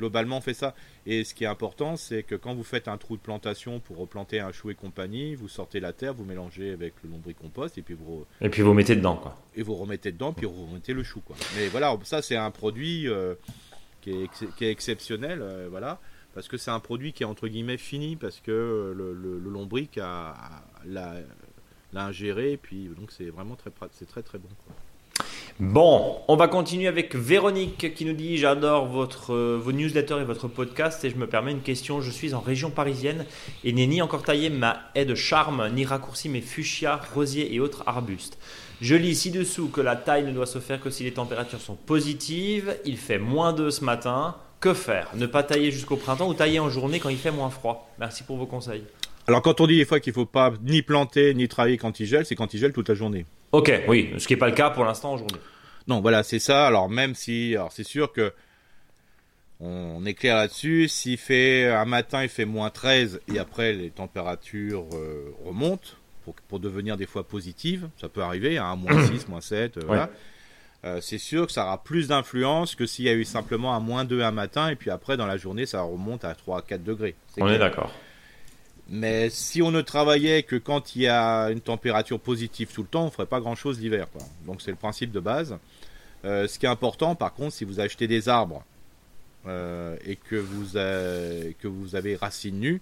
globalement, on fait ça. Et ce qui est important, c'est que quand vous faites un trou de plantation pour replanter un chou et compagnie, vous sortez la terre, vous mélangez avec le lombricompost et puis vous et puis vous mettez dedans quoi. Et vous remettez dedans puis vous remettez le chou quoi. Mais voilà, ça c'est un produit euh, qui, est exceptionnel, euh, voilà, parce que c'est un produit qui est entre guillemets fini parce que le, le, lombric a, l'a, ingéré et puis donc c'est vraiment très c'est très très bon. Bon, on va continuer avec Véronique qui nous dit J'adore votre, euh, vos newsletters et votre podcast et je me permets une question. Je suis en région parisienne et n'ai ni encore taillé ma haie de charme, ni raccourci mes fuchsias, rosiers et autres arbustes. Je lis ci-dessous que la taille ne doit se faire que si les températures sont positives. Il fait moins 2 ce matin. Que faire? Ne pas tailler jusqu'au printemps ou tailler en journée quand il fait moins froid? Merci pour vos conseils. Alors quand on dit des fois qu'il ne faut pas ni planter ni travailler quand il gèle, c'est quand il gèle toute la journée. Ok, oui, ce qui n'est pas le cas pour l'instant aujourd'hui. Non, voilà, c'est ça. Alors même si, alors c'est sûr que on est clair là-dessus. S'il fait un matin, il fait moins 13 et après les températures euh, remontent pour, devenir des fois positives. Ça peut arriver, à hein, moins *coughs* 6, moins 7, euh, voilà. Euh, c'est sûr que ça aura plus d'influence que s'il y a eu simplement un moins 2 un matin et puis après dans la journée ça remonte à 3 à 4 degrés. on est d'accord. Mais si on ne travaillait que quand il y a une température positive tout le temps, on ferait pas grand chose l'hiver. Donc c'est le principe de base. Euh, ce qui est important, par contre, si vous achetez des arbres euh, et que vous, avez, que vous avez racines nues,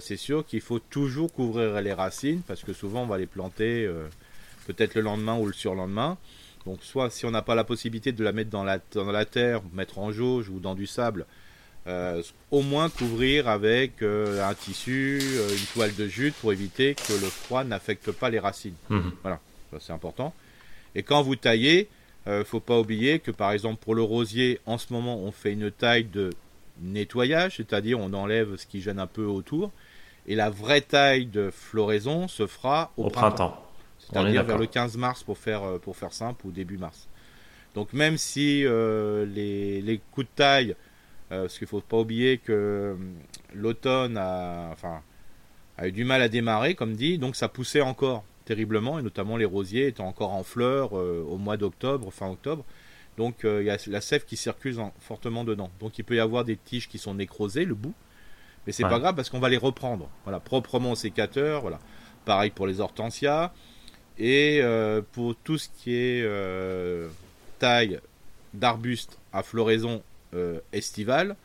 c'est sûr qu'il faut toujours couvrir les racines parce que souvent on va les planter peut-être le lendemain ou le surlendemain. Donc soit si on n'a pas la possibilité de la mettre dans la, dans la terre, mettre en jauge ou dans du sable, euh, au moins couvrir avec euh, un tissu, euh, une toile de jute pour éviter que le froid n'affecte pas les racines. Mhm. Voilà, c'est important. Et quand vous taillez, ne faut pas oublier que par exemple pour le rosier, en ce moment, on fait une taille de nettoyage, c'est-à-dire on enlève ce qui gêne un peu autour. Et la vraie taille de floraison se fera au, printemps. C'est-à-dire vers le 15 mars pour faire, pour faire simple ou début mars. Donc même si les, les coups de taille euh, parce qu'il ne faut pas oublier que euh, l'automne a, enfin, a eu du mal à démarrer, comme dit, donc ça poussait encore terriblement, et notamment les rosiers étant encore en fleurs euh, au mois d'octobre, fin octobre. Donc il y a la sève qui circule fortement dedans. Donc il peut y avoir des tiges qui sont nécrosées, le bout, mais c'est pas grave parce qu'on va les reprendre. Voilà, proprement au sécateur. Voilà. Pareil pour les hortensias. Et euh, pour tout ce qui est euh, taille d'arbuste à floraison euh, estivale,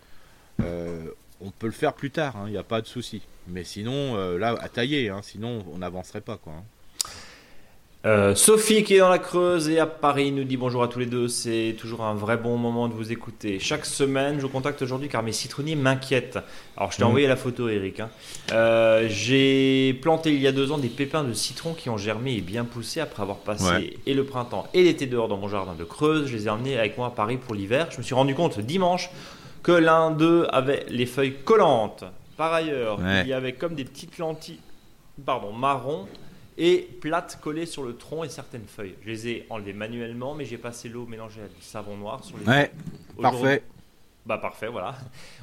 on peut le faire plus tard, il n'y a pas de souci. Mais sinon, là, à tailler, hein, sinon on n'avancerait pas. Quoi, hein. Euh, Sophie qui est dans la Creuse et à Paris nous dit bonjour à tous les deux. C'est toujours un vrai bon moment de vous écouter. Chaque semaine, je vous contacte aujourd'hui car mes citronniers m'inquiètent. Alors, je t'ai Mhm. envoyé la photo, Eric. hein. Euh, J'ai planté il y a deux ans des pépins de citron qui ont germé et bien poussé après avoir passé Ouais. et le printemps et l'été dehors dans mon jardin de Creuse. Je les ai emmenés avec moi à Paris pour l'hiver. Je me suis rendu compte dimanche que l'un d'eux avait les feuilles collantes. Par ailleurs, Ouais. il y avait comme des petites lentilles pardon, marron et plates collées sur le tronc et certaines feuilles. Je les ai enlevées manuellement, mais j'ai passé l'eau mélangée à du savon noir sur les Ouais, parfait. Bah parfait, voilà.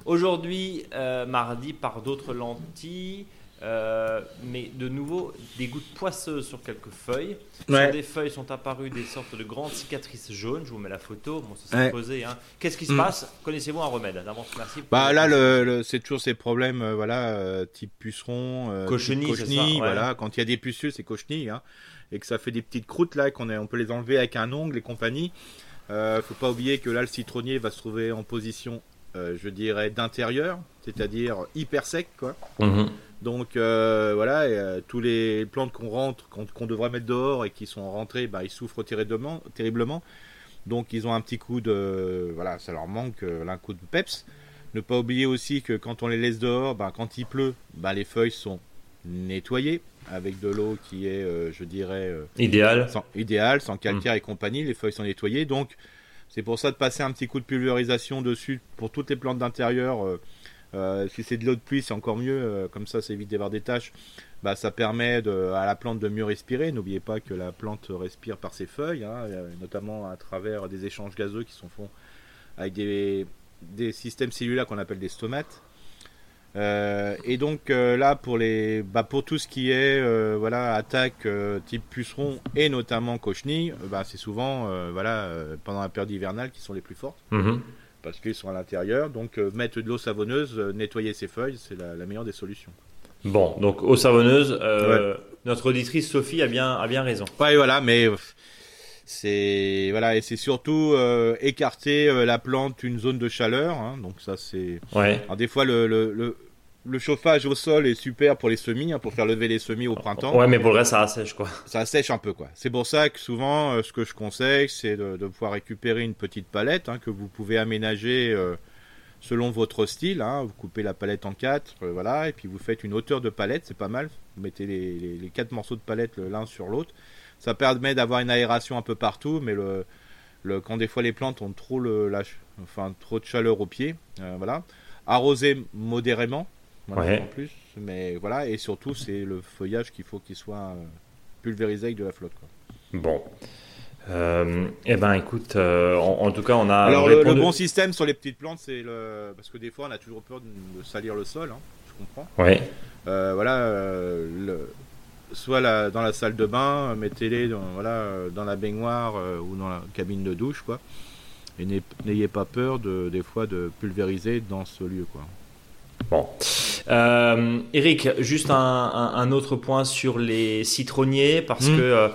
Aujourd'hui, euh, mardi, par d'autres lentilles, euh, mais de nouveau des gouttes poisseuses sur quelques feuilles. Ouais. Sur des feuilles sont apparues des sortes de grandes cicatrices jaunes. Je vous mets la photo. Bon, ça s'est Ouais. posé. Hein. Qu'est-ce qui se Mm. passe? Connaissez-vous un remède? D'avance, merci. Bah là, le, le- c'est toujours ces problèmes, euh, voilà, euh, type puceron, euh, Cochenille, type c'est cochenille, ça, ouais. voilà. Quand il y a des pustules, c'est cochenille, hein, et que ça fait des petites croûtes là, qu'on on peut les enlever avec un ongle et compagnie. Euh, faut pas oublier que là, le citronnier va se trouver en position, euh, je dirais, d'intérieur, c'est-à-dire hyper sec, quoi. Mhm. Donc euh, voilà, et, euh, tous les plantes qu'on rentre, qu'on qu'on devrait mettre dehors et qui sont rentrées, bah, ils souffrent terriblement, terriblement. Donc ils ont un petit coup de, voilà, ça leur manque euh, un coup de peps. Ne pas oublier aussi que quand on les laisse dehors, bah, quand il pleut, bah, les feuilles sont nettoyées avec de l'eau qui est, euh, je dirais, euh, Idéal. sans, idéal, sans calcaire et compagnie. Les feuilles sont nettoyées, donc c'est pour ça de passer un petit coup de pulvérisation dessus pour toutes les plantes d'intérieur. Euh, si c'est de l'eau de pluie, c'est encore mieux. euh, comme ça, ça évite d'avoir des taches. Bah, ça permet à la plante de mieux respirer. N'oubliez pas que la plante respire par ses feuilles, hein, euh, notamment à travers des échanges gazeux qui sont faits avec des, systèmes cellulaires qu'on appelle des stomates. Et donc là pour les bah, pour tout ce qui est voilà attaque type puceron et notamment cochenille bah, c'est souvent voilà pendant la période hivernale qui sont les plus fortes Mhm. Parce qu'ils sont à l'intérieur donc euh, mettre de l'eau savonneuse euh, nettoyer ses feuilles c'est la, la meilleure des solutions Bon, donc eau savonneuse. euh, Notre auditrice Sophie a bien, a bien raison. ouais voilà mais c'est voilà et c'est surtout euh, écarter euh, la plante une zone de chaleur hein, donc ça c'est Ouais. alors des fois le, le, le, le chauffage au sol est super pour les semis hein, pour faire lever les semis au printemps Ouais, mais pour le reste, ça assèche quoi. ça sèche un peu quoi. C'est pour ça que souvent euh, ce que je conseille c'est de, de pouvoir récupérer une petite palette hein, que vous pouvez aménager euh, selon votre style. hein. Vous coupez la palette en quatre, euh, voilà, et puis vous faites une hauteur de palette, c'est pas mal. Vous mettez les, les- les quatre morceaux de palette le- l'un sur l'autre. Ça permet d'avoir une aération un peu partout, mais le, le, quand des fois les plantes ont trop le, la ch- enfin trop de chaleur au pied, voilà. Arroser modérément, voilà, Ouais. en plus, mais voilà, et surtout c'est le feuillage qu'il faut qu'il soit euh, pulvérisé avec de la flotte. Quoi. Bon. Euh, eh ben, écoute, euh, en, en tout cas, on a. Alors le, bon système sur les petites plantes, c'est le parce que des fois on a toujours peur de, de salir le sol, hein, je comprends. Ouais. Euh, voilà, euh, le- soit la- dans la salle de bain, mettez-les dans, voilà, dans la baignoire euh, ou dans la cabine de douche, quoi. Et n'ayez- n'ayez pas peur de, des fois de pulvériser dans ce lieu, quoi. Bon. Euh, Eric, juste un, un- un autre point sur les citronniers, parce Mm. que euh,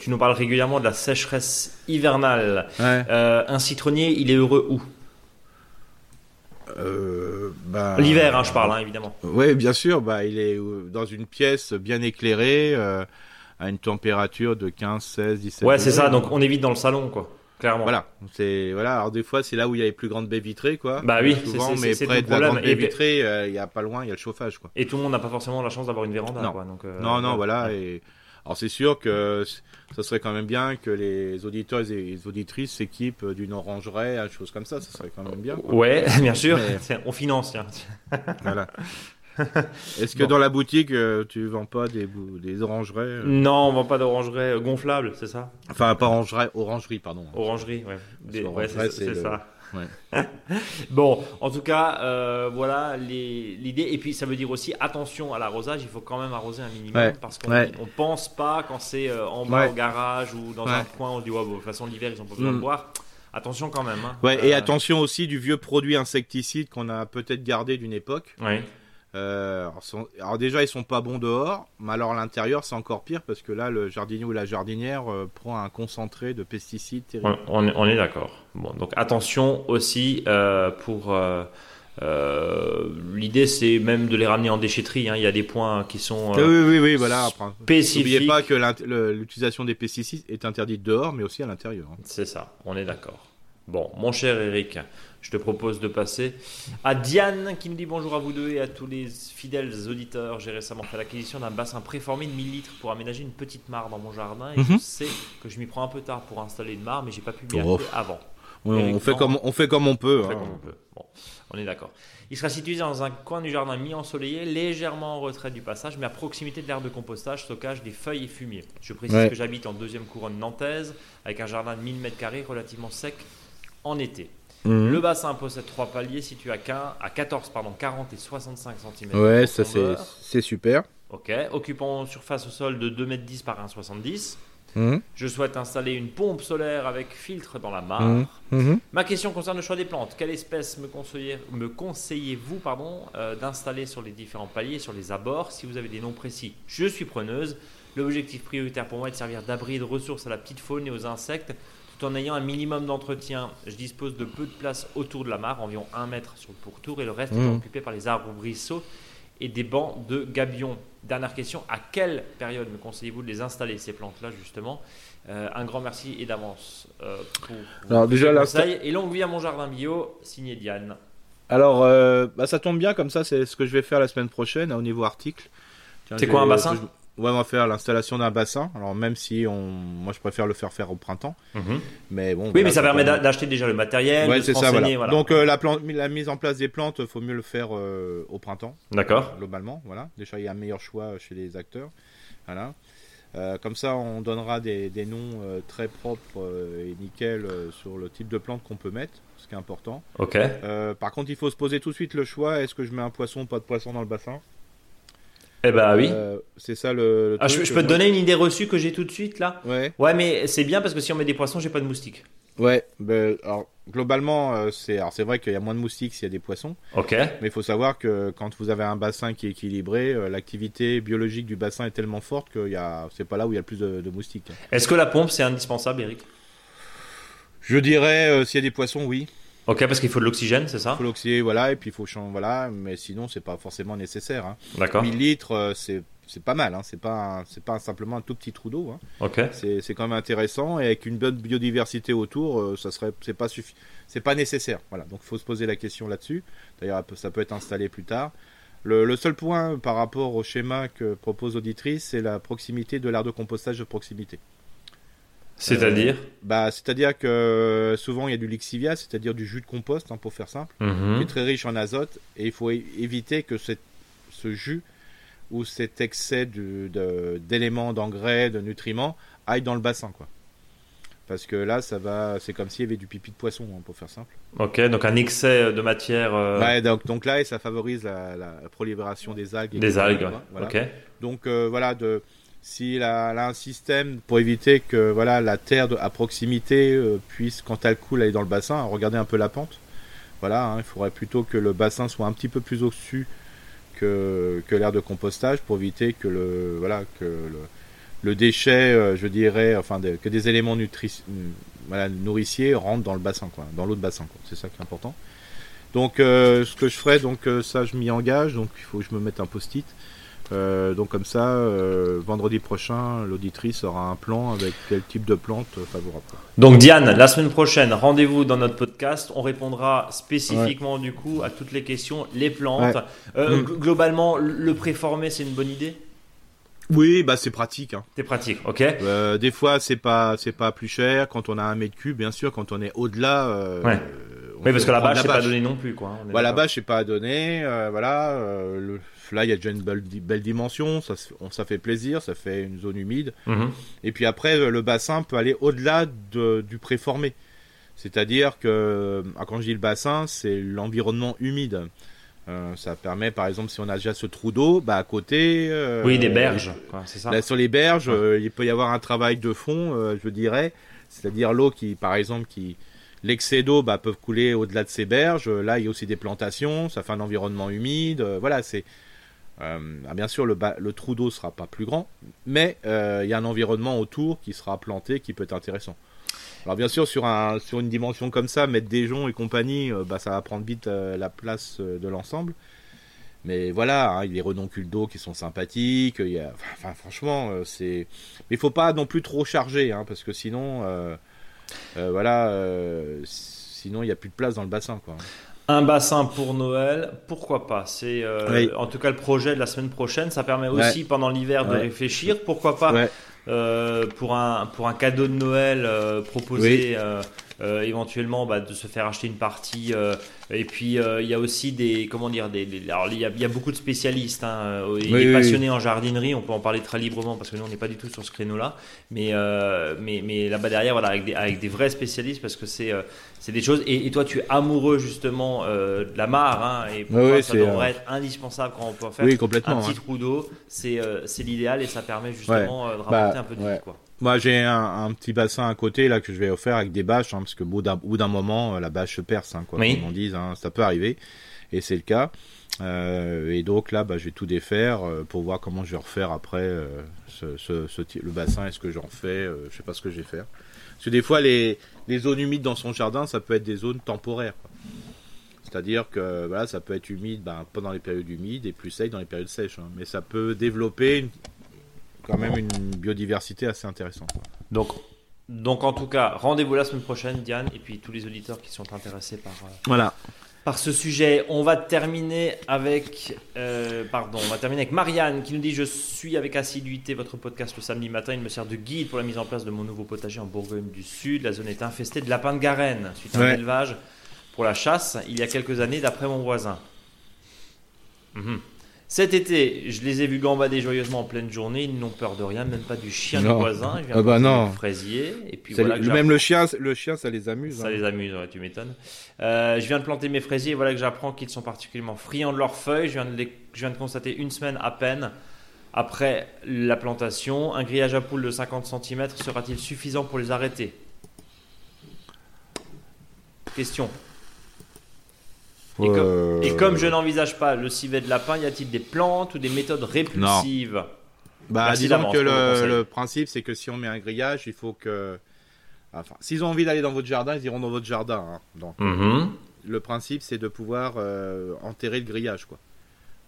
tu nous parles régulièrement de la sécheresse hivernale. Ouais. Euh, un citronnier, il est heureux où? Euh, bah, L'hiver, hein, je parle, hein, évidemment. Oui, bien sûr. Bah, il est dans une pièce bien éclairée, euh, à une température de 15, 16, 17 Ouais, c'est ça, donc on évite dans le salon, quoi. Clairement. Voilà, c'est voilà. Alors des fois, c'est là où il y a les plus grandes baies vitrées, quoi. Bah oui, souvent, c'est- c'est- mais près de la grande baie vitrée, euh, il y a pas loin, il y a le chauffage, quoi. Et tout le monde n'a pas forcément la chance d'avoir une véranda, Non. quoi. Donc, euh, non, non, ouais. voilà. Et alors c'est sûr que ça serait quand même bien que les auditeurs et les auditrices s'équipent d'une orangerie, une chose comme ça. Ça serait quand même bien. quoi. Ouais, *laughs* bien sûr. Mais- On finance, tiens. Voilà. *laughs* *laughs* Est-ce que Bon. dans la boutique, euh, tu vends pas des, des orangeries euh, Non, on vend pas d'orangerie euh, gonflable, c'est ça? Enfin, pas orangerie, orangerie, pardon. Orangerie, ouais. Des- c'est le- ça. Ouais. *laughs* Bon, en tout cas, euh, voilà l'idée. Et puis, ça veut dire aussi attention à l'arrosage. Il faut quand même arroser un minimum Ouais. parce qu'on Ouais. on pense pas quand c'est euh, en bas au garage ou dans un coin. On se dit, ouais, bon, de toute façon, l'hiver, ils ont pas besoin de Mm. boire. Attention quand même. hein. Ouais, et attention aussi du vieux produit insecticide qu'on a peut-être gardé d'une époque. Ouais. Euh, alors, sont- alors déjà ils sont pas bons dehors, mais alors à l'intérieur c'est encore pire parce que là le jardinier ou la jardinière euh, prend un concentré de pesticides terrible. On, on est, d'accord. Bon, donc attention aussi euh, pour. L'idée, c'est même de les ramener en déchetterie. hein. Il y a des points qui sont oui oui oui voilà. spécifiques. N'oubliez pas que l'utilisation des pesticides est interdite dehors mais aussi à l'intérieur. hein. C'est ça, on est d'accord. Bon, mon cher Eric, je te propose de passer à Diane qui nous dit bonjour à vous deux et à tous les fidèles auditeurs. J'ai récemment fait l'acquisition d'un bassin préformé de 1000 litres pour aménager une petite mare dans mon jardin et je Mhm. sais que je m'y prends un peu tard pour installer une mare, mais j'ai pas pu m'y Oh. avant. On, Eric, on fait non. comme on fait comme on peut. On fait hein. comme on peut. Bon, on est d'accord. Il sera situé dans un coin du jardin mi-ensoleillé, légèrement en retrait du passage, mais à proximité de l'aire de compostage, stockage des feuilles et fumier. Je précise Ouais. que j'habite en deuxième couronne nantaise, avec un jardin de 1000 m2 relativement sec en été. Mhm. Le bassin possède trois paliers situés à, 15 à 14, pardon, 40 et 65 cm. Ouais ça c'est super. Ok, occupant surface au sol de 2,10 m par 1,70 Mhm. Je souhaite installer une pompe solaire avec filtre dans la mare. Mhm. Mhm. Ma question concerne le choix des plantes. Quelle espèce me, conseillez- me conseillez-vous pardon, euh, d'installer sur les différents paliers, sur les abords Si vous avez des noms précis, je suis preneuse. L'objectif prioritaire pour moi est de servir d'abri et de ressources à la petite faune et aux insectes, tout en ayant un minimum d'entretien. Je dispose de peu de place autour de la mare, environ 1 mètre sur le pourtour, et le reste est occupé par les arbres-ruisseaux et des bancs de gabions. Dernière question, à quelle période me conseillez-vous de les installer, ces plantes-là, justement? Euh, Un grand merci et d'avance euh, pour Alors, déjà, conseils. Et longue vie à mon jardin bio, signé Diane. Alors, euh, bah, ça tombe bien, comme ça, c'est ce que je vais faire la semaine prochaine hein, au niveau article. C'est quoi, un bassin Ouais, on va faire l'installation d'un bassin. Alors, même si on, moi, je préfère le faire faire au printemps, mais bon. Oui, voilà, mais ça permet d'acheter déjà le matériel, Ouais, c'est ça, renseigner, voilà. voilà. Donc, euh, la, mise en place des plantes, faut mieux le faire euh, au printemps, D'accord. globalement. Voilà. Déjà, il y a un meilleur choix chez les acteurs. Voilà. Euh, comme ça, on donnera des, des noms euh, très propres euh, et nickel euh, sur le type de plante qu'on peut mettre, ce qui est important. Ok. Euh, par contre, il faut se poser tout de suite le choix est-ce que je mets un poisson ou pas de poisson dans le bassin? Eh ben oui. Euh, c'est ça le. le Ah, je, truc, je peux te moi. donner une idée reçue que j'ai tout de suite là? Ouais, Ouais, mais c'est bien parce que si on met des poissons, j'ai pas de moustiques. ouais. ben, alors, globalement, euh, c'est alors c'est vrai qu'il y a moins de moustiques s'il y a des poissons, Ok. mais il faut savoir que quand vous avez un bassin qui est équilibré, euh, l'activité biologique du bassin est tellement forte que y a, c'est pas là où il y a le plus de, de moustiques. Est-ce que la pompe c'est indispensable, Eric? Je dirais euh, s'il y a des poissons, oui. Ok, parce qu'il faut de l'oxygène, c'est ça Il faut l'oxyder, voilà, et puis il faut changer, voilà, mais sinon c'est pas forcément nécessaire. Hein. D'accord. 1000 litres, euh, c'est c'est pas mal, hein. c'est pas c'est pas simplement un tout petit trou d'eau. Hein. Ok. C'est c'est quand même intéressant et avec une bonne biodiversité autour, euh, ça serait c'est pas suffi- c'est pas nécessaire. Voilà, donc faut se poser la question là-dessus. D'ailleurs, ça peut être installé plus tard. Le, le seul point par rapport au schéma que propose Auditrice, c'est la proximité de l'aire de compostage de proximité. C'est-à-dire Bah, c'est-à-dire que souvent il y a du lixivia, c'est-à-dire du jus de compost, hein, pour faire simple, qui Mhm. est très riche en azote et il faut éviter que cette- ce jus ou cet excès de- d'éléments, d'engrais, de nutriments aille dans le bassin, quoi. Parce que là, ça va, c'est comme s'il y avait du pipi de poisson, hein, pour faire simple. Ok, donc un excès de matière. euh, Ouais, donc, donc là, et ça favorise la, la prolifération des algues. Des algues. voilà. Ok. Donc euh, voilà, de, si la, elle a un système pour éviter que voilà la terre de- à proximité euh, puisse, quand elle coule, aller dans le bassin, regardez un peu la pente. Voilà, hein, il faudrait plutôt que le bassin soit un petit peu plus au-dessus que, que l'aire de compostage pour éviter que le voilà que le, le déchet, euh, je dirais, enfin que des éléments nutri- voilà, nourriciers rentrent dans le bassin, quoi, dans l'eau de bassin. C'est ça qui est important. Donc euh, ce que je ferai, donc euh, ça je m'y engage, donc il faut que je me mette un post-it. Euh, donc comme ça, euh, vendredi prochain, l'auditrice aura un plan avec quel type de plante favorable. Donc Diane, la semaine prochaine, rendez-vous dans notre podcast. On répondra spécifiquement du coup à toutes les questions, les plantes. Ouais. Euh, Mm. gl- Globalement, le préformé, c'est une bonne idée? Oui, bah c'est pratique. Hein. C'est pratique, ok Euh, des fois, c'est pas c'est pas plus cher quand on a un mètre cube, bien sûr. Quand on est au-delà, euh, Ouais. Oui, parce que bâche, c'est pas donné non plus, quoi. la d'accord. bâche, c'est pas à donner. euh, voilà, euh, le, là, il y a déjà une belle, belle dimension. Ça, on- ça fait plaisir. Ça fait une zone humide. Mhm. Et puis après, euh, le bassin peut aller au-delà de- du préformé. C'est-à-dire que, ah, quand je dis le bassin, c'est l'environnement humide. Euh, ça permet, par exemple, si on a déjà ce trou d'eau, bah, à côté. euh, Oui, des berges, quoi, ça Là, sur les berges, Ouais. euh, il peut y avoir un travail de fond, euh, je dirais. C'est-à-dire l'eau qui, par exemple, qui, l'excès d'eau bah, peuvent couler au-delà de ces berges. Là, il y a aussi des plantations, ça fait un environnement humide. voilà, c'est ah, bien sûr le, trou d'eau sera pas plus grand, mais il y a un environnement autour qui sera planté qui peut être intéressant. Alors bien sûr sur un sur une dimension comme ça, mettre des joncs et compagnie, bah, ça va prendre vite la place de l'ensemble. Mais voilà, hein, il y a les redoncules d'eau qui sont sympathiques. Enfin, franchement, euh, c'est. Mais il faut pas non plus trop charger, hein, parce que sinon, euh, euh, voilà, sinon il n'y a plus de place dans le bassin, quoi. Un bassin pour Noël, pourquoi pas? C'est en tout cas le projet de la semaine prochaine. Ça permet aussi pendant l'hiver de réfléchir. Pourquoi pas pour un pour un cadeau de Noël proposé. éventuellement bah, de se faire acheter une partie et puis euh, il y a aussi des comment dire des, alors il y, a, il y, a, beaucoup de spécialistes hein, euh, et passionnés en jardinerie. On peut en parler très librement parce que nous on n'est pas du tout sur ce créneau-là. Mais euh, mais mais là-bas derrière voilà avec des, avec des vrais spécialistes parce que c'est c'est des choses. Et, toi tu es amoureux justement de la mare hein, et pour toi, ça devrait être indispensable quand on peut faire un petit trou d'eau. C'est c'est l'idéal et ça permet justement de rapporter bah, un peu de vie quoi. Moi, j'ai un, petit bassin à côté là que je vais offrir avec des bâches, hein, parce que au bout d'un moment, la bâche se perce, hein, quoi, comme on dit, hein, ça peut arriver, et c'est le cas. Euh, et donc là, bah, je vais tout défaire euh, pour voir comment je vais refaire après euh, ce, le bassin. Est-ce que j'en fais Je sais pas ce que je vais faire. Parce que des fois, les, zones humides dans son jardin, ça peut être des zones temporaires. C'est-à-dire que ça peut être humide ben, pendant les périodes humides et plus sec dans les périodes sèches. Mais ça peut développer quand même une biodiversité assez intéressante. Donc, donc en tout cas, rendez-vous la semaine prochaine, Diane, et puis tous les auditeurs qui sont intéressés par, euh, voilà. par ce sujet. On va terminer avec, euh, pardon, on va terminer avec Marianne qui nous dit je suis avec assiduité votre podcast le samedi matin. Il me sert de guide pour la mise en place de mon nouveau potager en Bourgogne du Sud. La zone est infestée de lapins de Garenne suite à un élevage pour la chasse il y a quelques années, d'après mon voisin. Mhm. Cet été, je les ai vus gambader joyeusement en pleine journée. Ils n'ont peur de rien, même pas du chien du voisin. Je viens ah bah non. fraisier. Et puis même le chien, le chien, ça les amuse. Ça hein. les amuse, tu m'étonnes. Euh, je viens de planter mes fraisiers. Et voilà que j'apprends qu'ils sont particulièrement friands de leurs feuilles. Je viens de, je viens de constater une semaine à peine après la plantation. Un grillage à poules de 50 cm sera-t-il suffisant pour les arrêter? Question. Et, comme, je n'envisage pas le civet de lapin, y a-t-il des plantes ou des méthodes répulsives Bah, disons que le, principe, c'est que si on met un grillage, il faut que. Enfin, s'ils ont envie d'aller dans votre jardin, ils iront dans votre jardin. Hein. Donc, mhm. le principe, c'est de pouvoir euh, enterrer le grillage, quoi.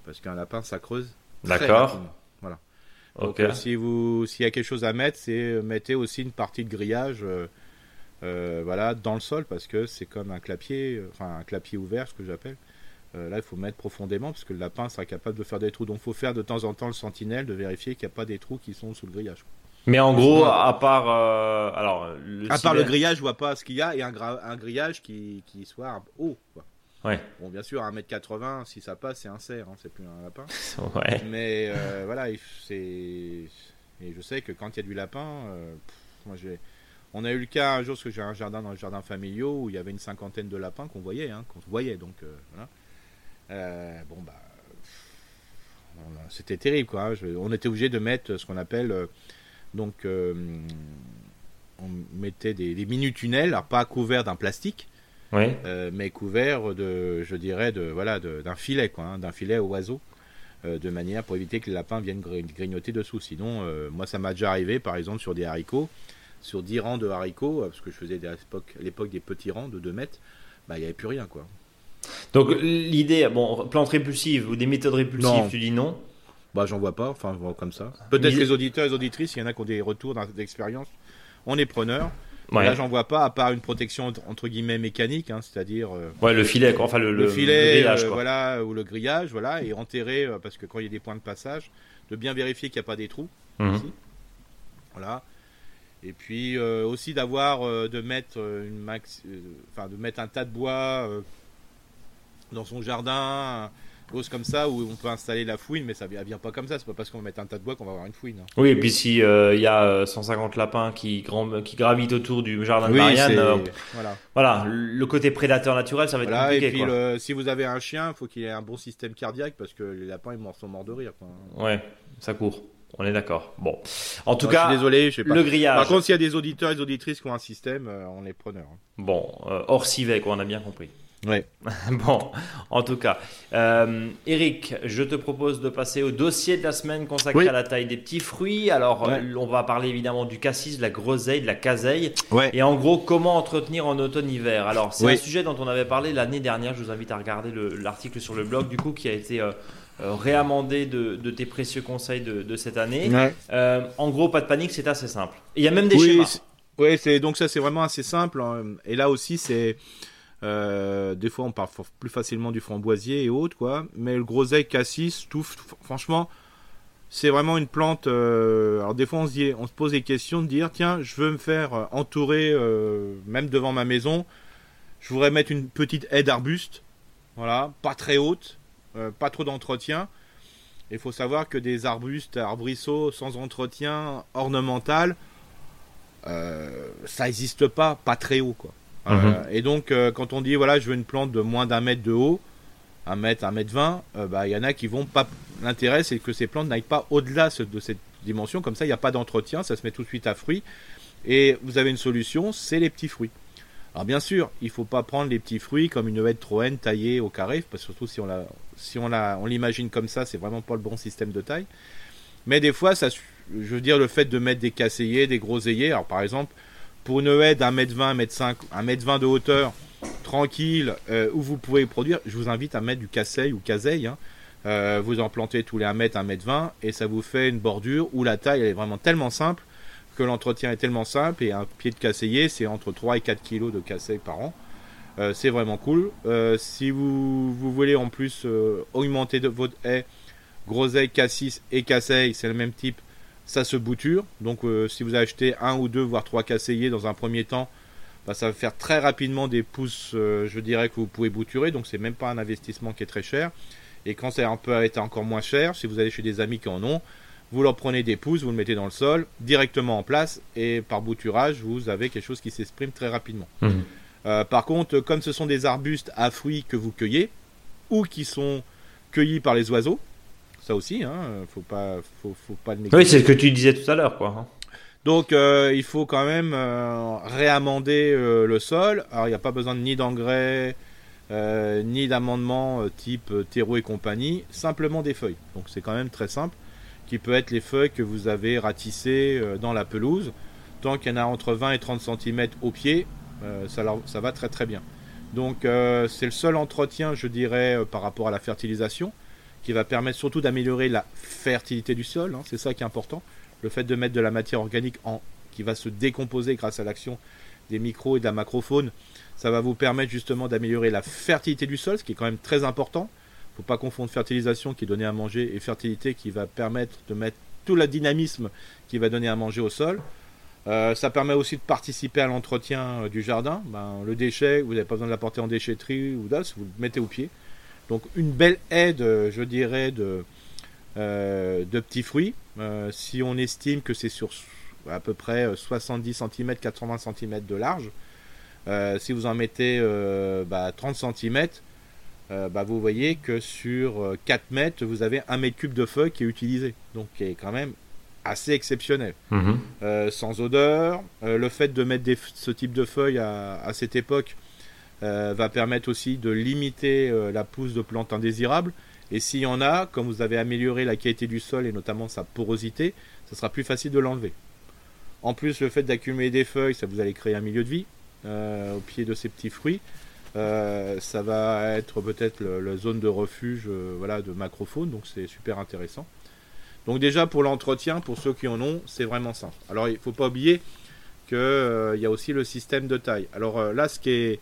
Parce qu'un lapin, ça creuse. D'accord. Voilà. Donc, euh, si vous, s'il y a quelque chose à mettre, c'est euh, mettez aussi une partie de grillage. Euh, voilà, dans le sol parce que c'est comme un clapier, euh, enfin un clapier ouvert, ce que j'appelle. Euh, là, il faut mettre profondément parce que le lapin sera capable de faire des trous. Donc, il faut faire de temps en temps le sentinelle, de vérifier qu'il n'y a pas des trous qui sont sous le grillage. Mais en gros, à part, alors, le à part le grillage, je vois pas ce qu'il y a et un, un grillage qui, qui soit haut. Quoi. Ouais. Bon, bien sûr, à 1m80, si ça passe, c'est un cerf, hein, c'est plus un lapin. *laughs* ouais. Mais voilà, c'est. Et je sais que quand il y a du lapin, moi j'ai on a eu le cas un jour, parce que j'ai un jardin dans le jardin familiaux, où il y avait une cinquantaine de lapins qu'on voyait, hein, qu'on voyait, donc euh, voilà. Euh, bon, bah, c'était terrible, quoi. Hein. on était obligé de mettre ce qu'on appelle, euh, donc, on mettait des, mini-tunnels, alors pas couverts d'un plastique, mais couverts de, je dirais, de, voilà, d'un filet, quoi, hein, d'un filet au oiseau de manière pour éviter que les lapins viennent grignoter dessous. Sinon, moi, ça m'a déjà arrivé, par exemple, sur des haricots sur 10 rangs de haricots, euh, parce que je faisais à l'époque des petits rangs de 2 mètres, bah, il n'y avait plus rien. quoi. Donc l'idée, bon, plante répulsive ou des méthodes répulsives, tu dis non? Bah j'en vois pas, enfin comme ça. Peut-être les auditeurs et les auditrices, il y en a qui ont des retours d'expérience, on est preneur. Là, j'en vois pas, à part une protection entre guillemets mécanique, hein, c'est-à-dire. Euh, ouais, le filet, enfin le, le, filet, grillage, euh, voilà, ou le grillage, voilà, et enterrer, parce que quand il y a des points de passage, de bien vérifier qu'il n'y a pas des trous. Mhm. Voilà. Et puis euh, aussi d'avoir euh, de mettre euh, une max, enfin de mettre un tas de bois dans son jardin, cause comme ça où on peut installer la fouine, mais ça vient, vient pas comme ça. C'est pas parce qu'on va mettre un tas de bois qu'on va avoir une fouine. Hein. Oui, et puis si il y a 150 lapins qui, qui gravitent autour du jardin de Marianne, voilà. voilà. le côté prédateur naturel, ça va être compliqué. Et puis si vous avez un chien, il faut qu'il ait un bon système cardiaque parce que les lapins ils sont morts de rire. Ouais, ça court. On est d'accord. Bon. En tout cas, désolé, je sais pas. le grillage. Par contre, s'il y a des auditeurs et des auditrices qui ont un système, euh, on est preneurs. hein. Bon, euh, hors civet, quoi, on a bien compris. Ouais. *laughs* bon, en tout cas. Euh, Eric, je te propose de passer au dossier de la semaine consacré Oui. à la taille des petits fruits. Alors, Ouais. euh, on va parler évidemment du cassis, de la groseille, de la caseille. Ouais. Et en gros, comment entretenir en automne-hiver Alors, c'est Oui. un sujet dont on avait parlé l'année dernière. Je vous invite à regarder le- l'article sur le blog, du coup, qui a été euh, réamendé de, de tes précieux conseils de, de cette année. Ouais. Euh, en gros, pas de panique, c'est assez simple. Il y a même des Oui, schémas. c'est donc ça c'est vraiment assez simple. hein. Et là aussi c'est euh, des fois on parle plus facilement du framboisier et autres quoi. Mais le groseille cassis, tout f- franchement c'est vraiment une plante. euh, alors des fois on se dit, on se pose des questions de dire tiens je veux me faire entourer euh, même devant ma maison. Je voudrais mettre une petite haie d'arbuste, voilà, pas très haute, pas trop d'entretien. Il faut savoir que des arbustes, arbrisseaux sans entretien ornemental, euh, ça n'existe pas, pas très haut quoi. Mhm. Euh, et donc euh, quand on dit voilà je veux une plante de moins d'un mètre de haut, un mètre, un mètre vingt, euh, bah il y en a qui vont pas. L'intérêt c'est que ces plantes n'aillent pas au-delà de cette dimension, comme ça il n'y a pas d'entretien, ça se met tout de suite à fruit. Et vous avez une solution, c'est les petits fruits. Alors bien sûr, il faut pas prendre les petits fruits comme une haie de taillée au carré, parce que surtout si on la, si on la, on l'imagine comme ça, c'est vraiment pas le bon système de taille. Mais des fois, ça, je veux dire, le fait de mettre des casseillers, des groseilliers, alors par exemple, pour une haie d'un mètre vingt, mètre cinq, un mètre vingt de hauteur, tranquille, euh, où vous pouvez produire, je vous invite à mettre du casseille ou caseille. hein. Euh, vous en plantez tous les 1 mètre, 1 mètre 20, et ça vous fait une bordure où la taille elle est vraiment tellement simple l'entretien est tellement simple, et un pied de casseiller, c'est entre 3 et 4 kilos de casseille par an. Euh, c'est vraiment cool. Euh, si vous, voulez en plus euh, augmenter de votre haie, groseille, cassis et casseille, c'est le même type, ça se bouture. Donc si vous achetez un ou deux, voire trois casseillers dans un premier temps, bah, ça va faire très rapidement des pousses, je dirais, que vous pouvez bouturer. Donc c'est même pas un investissement qui est très cher. Et quand ça peut être encore moins cher, si vous allez chez des amis qui en ont, vous leur prenez des pousses, vous le mettez dans le sol, directement en place, et par bouturage, vous avez quelque chose qui s'exprime très rapidement. Mhm. Euh, par contre, comme ce sont des arbustes à fruits que vous cueillez, ou qui sont cueillis par les oiseaux, ça aussi, hein, faut pas, faut, faut pas le Oui, négliger. c'est ce que tu disais tout à l'heure, quoi. hein. Donc euh, il faut quand même euh, réamender le sol. Alors il n'y a pas besoin ni d'engrais, ni d'amendement euh, type terreau et compagnie, simplement des feuilles. Donc c'est quand même très simple, qui peut être les feuilles que vous avez ratissées euh, dans la pelouse. Tant qu'il y en a entre 20 et 30 cm au pied, euh, ça, va très très bien. Donc euh, c'est le seul entretien, je dirais, par rapport à la fertilisation, qui va permettre surtout d'améliorer la fertilité du sol. hein, c'est ça qui est important le fait de mettre de la matière organique en, qui va se décomposer grâce à l'action des micros et de la macrofaune, ça va vous permettre justement d'améliorer la fertilité du sol, ce qui est quand même très important. Faut pas confondre fertilisation qui est donnée à manger et fertilité qui va permettre de mettre tout le dynamisme qui va donner à manger au sol. Euh, ça permet aussi de participer à l'entretien euh, du jardin. Ben, le déchet, vous n'avez pas besoin de l'apporter en déchetterie ou d'os, vous le mettez au pied. Donc une belle aide, euh, je dirais, de, de petits fruits. Si on estime que c'est sur à peu près euh, 70 cm, 80 cm de large, si vous en mettez euh, bah, 30 cm, bah, vous voyez que sur euh, 4 mètres, vous avez un mètre cube de feuilles qui est utilisé. Donc qui est quand même assez exceptionnel. Mhm. Euh, sans odeur. Euh, le fait de mettre des- ce type de feuilles à, à cette époque euh, va permettre aussi de limiter euh, la pousse de plantes indésirables. Et s'il y en a, comme vous avez amélioré la qualité du sol et notamment sa porosité, ça sera plus facile de l'enlever. En plus, le fait d'accumuler des feuilles, ça vous allez créer un milieu de vie euh, au pied de ces petits fruits. Euh, ça va être peut-être la zone de refuge euh, voilà, de macrofaune, donc c'est super intéressant. Donc déjà pour l'entretien, pour ceux qui en ont, c'est vraiment simple. Alors il ne faut pas oublier qu'il y a aussi le système de taille. Alors euh, là, ce qui est,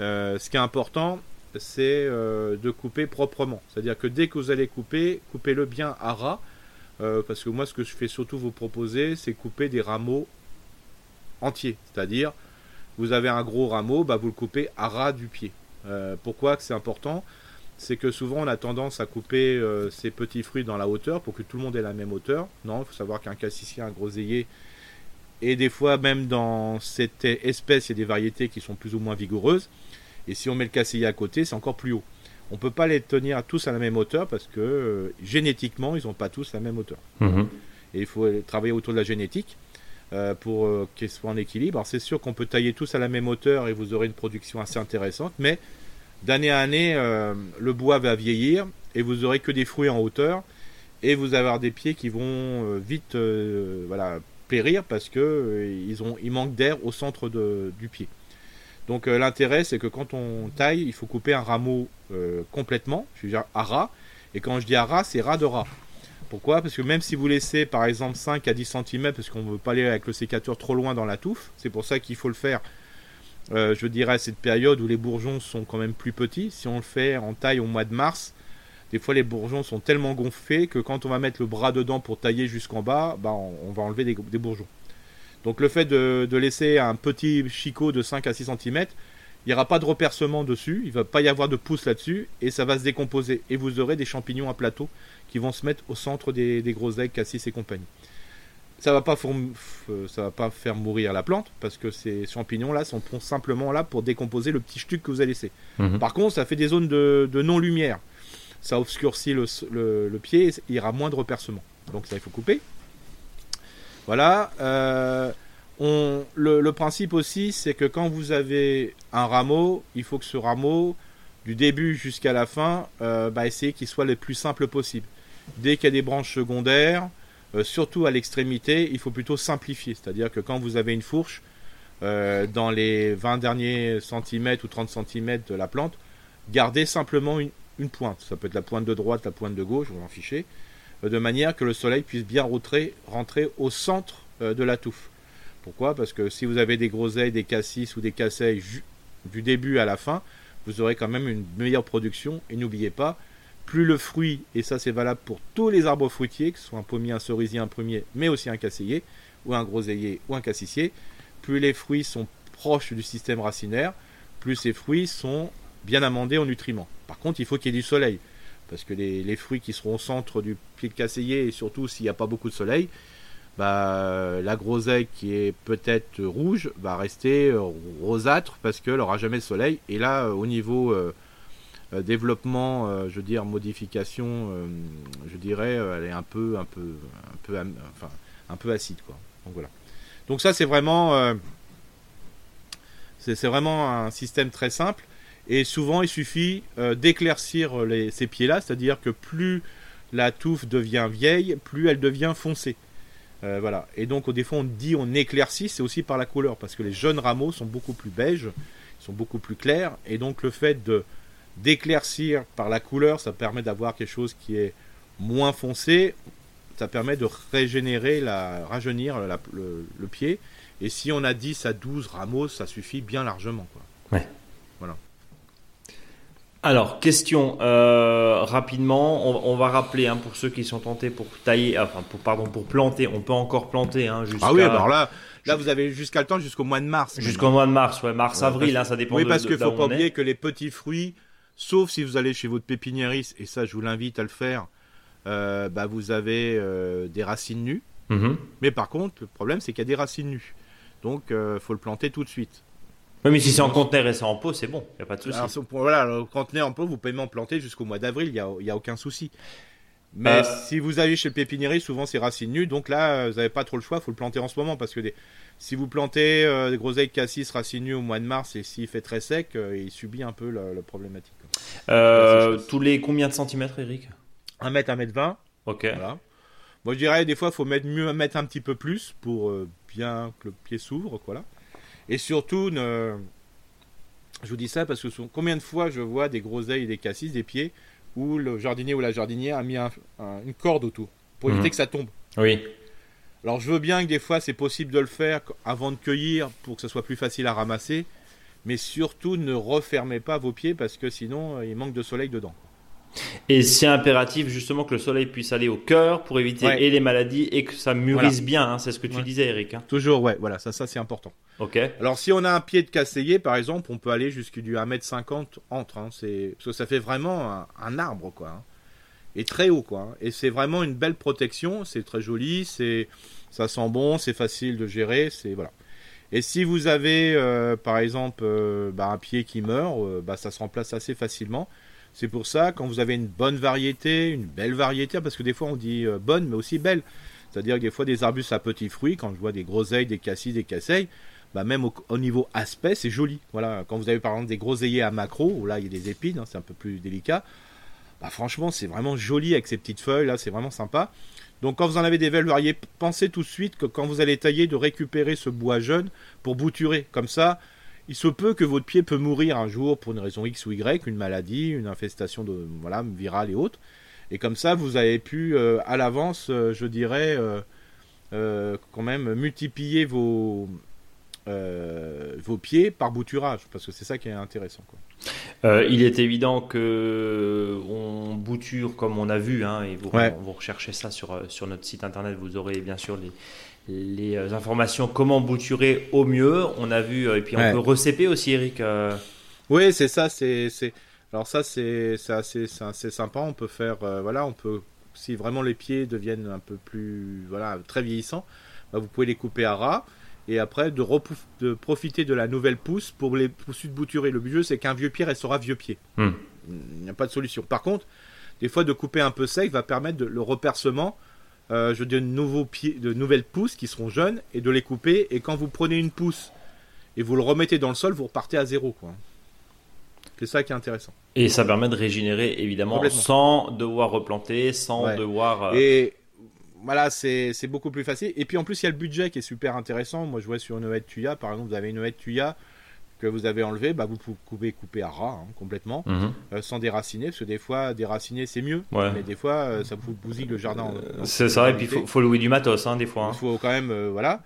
euh, important, c'est euh, de couper proprement. C'est-à-dire que dès que vous allez couper, coupez-le bien à ras. euh, parce que moi, ce que je fais surtout vous proposer, c'est couper des rameaux entiers. C'est-à-dire, vous avez un gros rameau, bah, vous le coupez à ras du pied. Euh, pourquoi que c'est important? C'est que souvent on a tendance à couper euh, ces petits fruits dans la hauteur pour que tout le monde ait la même hauteur. Non, il faut savoir qu'un cassissier, un groseillier, et des fois même dans cette espèce, il y a des variétés qui sont plus ou moins vigoureuses. Et si on met le cassissier à côté, c'est encore plus haut. On ne peut pas les tenir tous à la même hauteur parce que euh, génétiquement, ils n'ont pas tous la même hauteur. Mhm. Et il faut travailler autour de la génétique pour qu'il soit en équilibre. Alors c'est sûr qu'on peut tailler tous à la même hauteur et vous aurez une production assez intéressante, mais d'année à année, le bois va vieillir et vous aurez que des fruits en hauteur et vous avoir des pieds qui vont vite voilà, périr parce que ils, ont, ils d'air au centre du pied. Donc euh, l'intérêt, c'est que quand on taille, il faut couper un rameau euh, complètement, je veux dire à ras. Et quand je dis à ras, c'est ras de ras. Pourquoi? Parce que même si vous laissez par exemple 5 à 10 cm, parce qu'on ne veut pas aller avec le sécateur trop loin dans la touffe, c'est pour ça qu'il faut le faire, euh, je dirais, à cette période où les bourgeons sont quand même plus petits. Si on le fait en taille au mois de mars, des fois les bourgeons sont tellement gonflés que quand on va mettre le bras dedans pour tailler jusqu'en bas, bah, on, va enlever des bourgeons. Donc le fait de, laisser un petit chicot de 5 à 6 cm, il n'y aura pas de repercement dessus, il ne va pas y avoir de pouce là-dessus, et ça va se décomposer. Et vous aurez des champignons à plateau qui vont se mettre au centre des, des gros aigles, cassis et compagnie. Ça va pas ça va pas faire mourir la plante parce que ces champignons là sont simplement là pour décomposer le petit stuc que vous avez laissé. Mhm. Par contre, ça fait des zones de, non-lumière. Ça obscurcit le, le, pied, il y aura moins de repercement. Donc ça, il faut couper. Voilà. Euh, le, principe aussi, c'est que quand vous avez un rameau, il faut que ce rameau, du début jusqu'à la fin, euh, bah, qu'il soit le plus simple possible. Dès qu'il y a des branches secondaires, euh, surtout à l'extrémité, il faut plutôt simplifier. C'est-à-dire que quand vous avez une fourche, dans les 20 derniers centimètres ou 30 centimètres de la plante, gardez simplement une, pointe. Ça peut être la pointe de droite, la pointe de gauche, vous en fichez de manière que le soleil puisse bien rentrer, au centre euh, de la touffe. Pourquoi? Parce que si vous avez des groseilles, des cassis ou des casseilles du début à la fin, vous aurez quand même une meilleure production. Et n'oubliez pas, plus le fruit, et ça c'est valable pour tous les arbres fruitiers, que ce soit un pommier, un cerisier, un prunier, mais aussi un casseillier, ou un groseillier, ou un cassissier, plus les fruits sont proches du système racinaire, plus ces fruits sont bien amendés en nutriments. Par contre, il faut qu'il y ait du soleil parce que les, fruits qui seront au centre du pied de casseiller, et surtout s'il n'y a pas beaucoup de soleil, bah, la groseille qui est peut-être rouge va rester euh, rosâtre parce qu'elle n'aura jamais de soleil. Et là, euh, au niveau euh, développement, je veux dire modification, je dirais, elle est un peu, un peu, un peu, enfin, un peu acide, quoi. Donc voilà. Donc ça, c'est vraiment, c'est vraiment un système très simple. Et souvent, il suffit euh, d'éclaircir ces pieds-là, c'est-à-dire que plus la touffe devient vieille, plus elle devient foncée. Euh, voilà. Et donc, au défaut, on dit on éclaircit, c'est aussi par la couleur, parce que les jeunes rameaux sont beaucoup plus beiges, sont beaucoup plus clairs, et donc le fait de d'éclaircir par la couleur, ça permet d'avoir quelque chose qui est moins foncé, ça permet de régénérer, la, rajeunir le, pied. Et si on a 10 à 12 rameaux, ça suffit bien largement. Quoi. Ouais. Alors, question euh, rapidement, on, va rappeler hein, pour ceux qui sont tentés pour tailler, enfin pour pardon pour planter, on peut encore planter hein, jusqu'à. Ah oui, alors là, là vous avez jusqu'à le temps jusqu'au mois de mars. Jusqu'au mois de mars, ouais, mars avril, hein, ça dépend. Oui, parce qu'il faut pas oublier que les petits fruits, sauf si vous allez chez votre pépiniériste, et ça je vous l'invite à le faire, euh, bah vous avez euh, des racines nues. Mm-hmm. Mais par contre, le problème c'est qu'il y a des racines nues, donc faut le planter tout de suite. Oui, mais si c'est en conteneur et c'est en pot, c'est bon, il n'y a pas de souci. Alors, voilà, le conteneur en pot, vous pouvez m'en planter jusqu'au mois d'avril, il n'y a, y a aucun souci. Mais euh. si vous allez chez le pépiniérie, souvent c'est racines nues, donc là, vous n'avez pas trop le choix, il faut le planter en ce moment, parce que si vous plantez euh, des groseilles cassis racines nues au mois de mars, et s'il fait très sec, euh, il subit un peu la, problématique. tous les combien de centimètres, Eric? 1 mètre, 1 mètre 20. Ok. Voilà. Moi, je dirais, des fois, il faut mettre, mieux mettre un petit peu plus pour bien que le pied s'ouvre, voilà. Et surtout, ne... je vous dis ça parce que combien de fois je vois des groseilles et des cassis, des pieds, où le jardinier ou la jardinière a mis une corde autour pour éviter mhm. que ça tombe. Oui. Alors je veux bien que des fois c'est possible de le faire avant de cueillir pour que ce soit plus facile à ramasser, mais surtout ne refermez pas vos pieds parce que sinon euh, il manque de soleil dedans. Et c'est impératif justement que le soleil puisse aller au cœur pour éviter et les maladies et que ça mûrisse bien. Hein, c'est ce que tu disais, Eric. Hein. Toujours, ouais. Voilà, ça, ça c'est important. Ok. Alors si on a un pied de casseiller, par exemple, on peut aller jusqu'à du 1m50 entre. Hein, c'est parce que ça fait vraiment un, arbre, quoi. Et très haut, quoi. Et c'est vraiment une belle protection. C'est très joli. C'est ça sent bon. C'est facile de gérer. C'est voilà. Et si vous avez, euh, par exemple, euh, bah, un pied qui meurt, euh, bah, ça se remplace assez facilement. C'est pour ça, quand vous avez une bonne variété, une belle variété, parce que des fois on dit euh, bonne, mais aussi belle, C'est-à-dire que des fois des arbustes à petits fruits, quand je vois des groseilles, des cassis, des casseilles, bah même au, niveau aspect, c'est joli. Voilà, quand vous avez par exemple des groseilliers à macro, où là il y a des épines, hein, c'est un peu plus délicat. Bah franchement, c'est vraiment joli avec ces petites feuilles là, c'est vraiment sympa. Donc quand vous en avez des verriers, pensez tout de suite que quand vous allez tailler, de récupérer ce bois jeune pour bouturer. Comme ça, il se peut que votre pied peut mourir un jour pour une raison X ou Y, une maladie, une infestation de voilà virale et autres. Et comme ça, vous avez pu euh, à l'avance, euh, je dirais, euh, quand même multiplier vos vos pieds par bouturage, parce que c'est ça qui est intéressant. Quoi. il est évident que on bouture comme on a vu, hein, et vous, vous recherchez ça sur, sur notre site internet, vous aurez bien sûr les, les euh, informations comment bouturer au mieux. On a vu, euh, et puis on peut recéper aussi, Eric. Euh. Oui, c'est ça. C'est, alors ça, c'est, assez, sympa. On peut faire, voilà, on peut, si vraiment les pieds deviennent un peu plus, voilà, très vieillissants, bah, vous pouvez les couper à ras. Et après, de, de profiter de la nouvelle pousse pour les pousser de bouturer. Le but, c'est qu'un vieux pied restera vieux pied. Hmm. Il n'y a pas de solution. Par contre, des fois, de couper un peu sec va permettre le repercement euh, je donne nouveaux pieds, de nouvelles pousses qui seront jeunes et de les couper. Et quand vous prenez une pousse et vous le remettez dans le sol, vous repartez à zéro. Quoi. C'est ça qui est intéressant. Et ça permet de régénérer évidemment sans devoir replanter, sans devoir. Euh, et voilà, c'est beaucoup plus facile. Et puis en plus, il y a le budget qui est super intéressant. Moi, je vois sur une haie de tuya, par exemple, vous avez une haie de tuya que vous avez enlevé, bah, vous pouvez couper à ras hein, complètement, mhm. euh, sans déraciner, parce que des fois, déraciner c'est mieux, mais des fois, euh, ça vous bousille le jardin. c'est ça, et puis il faut, louer du matos, hein, des fois. Hein. Il faut quand même, euh, voilà.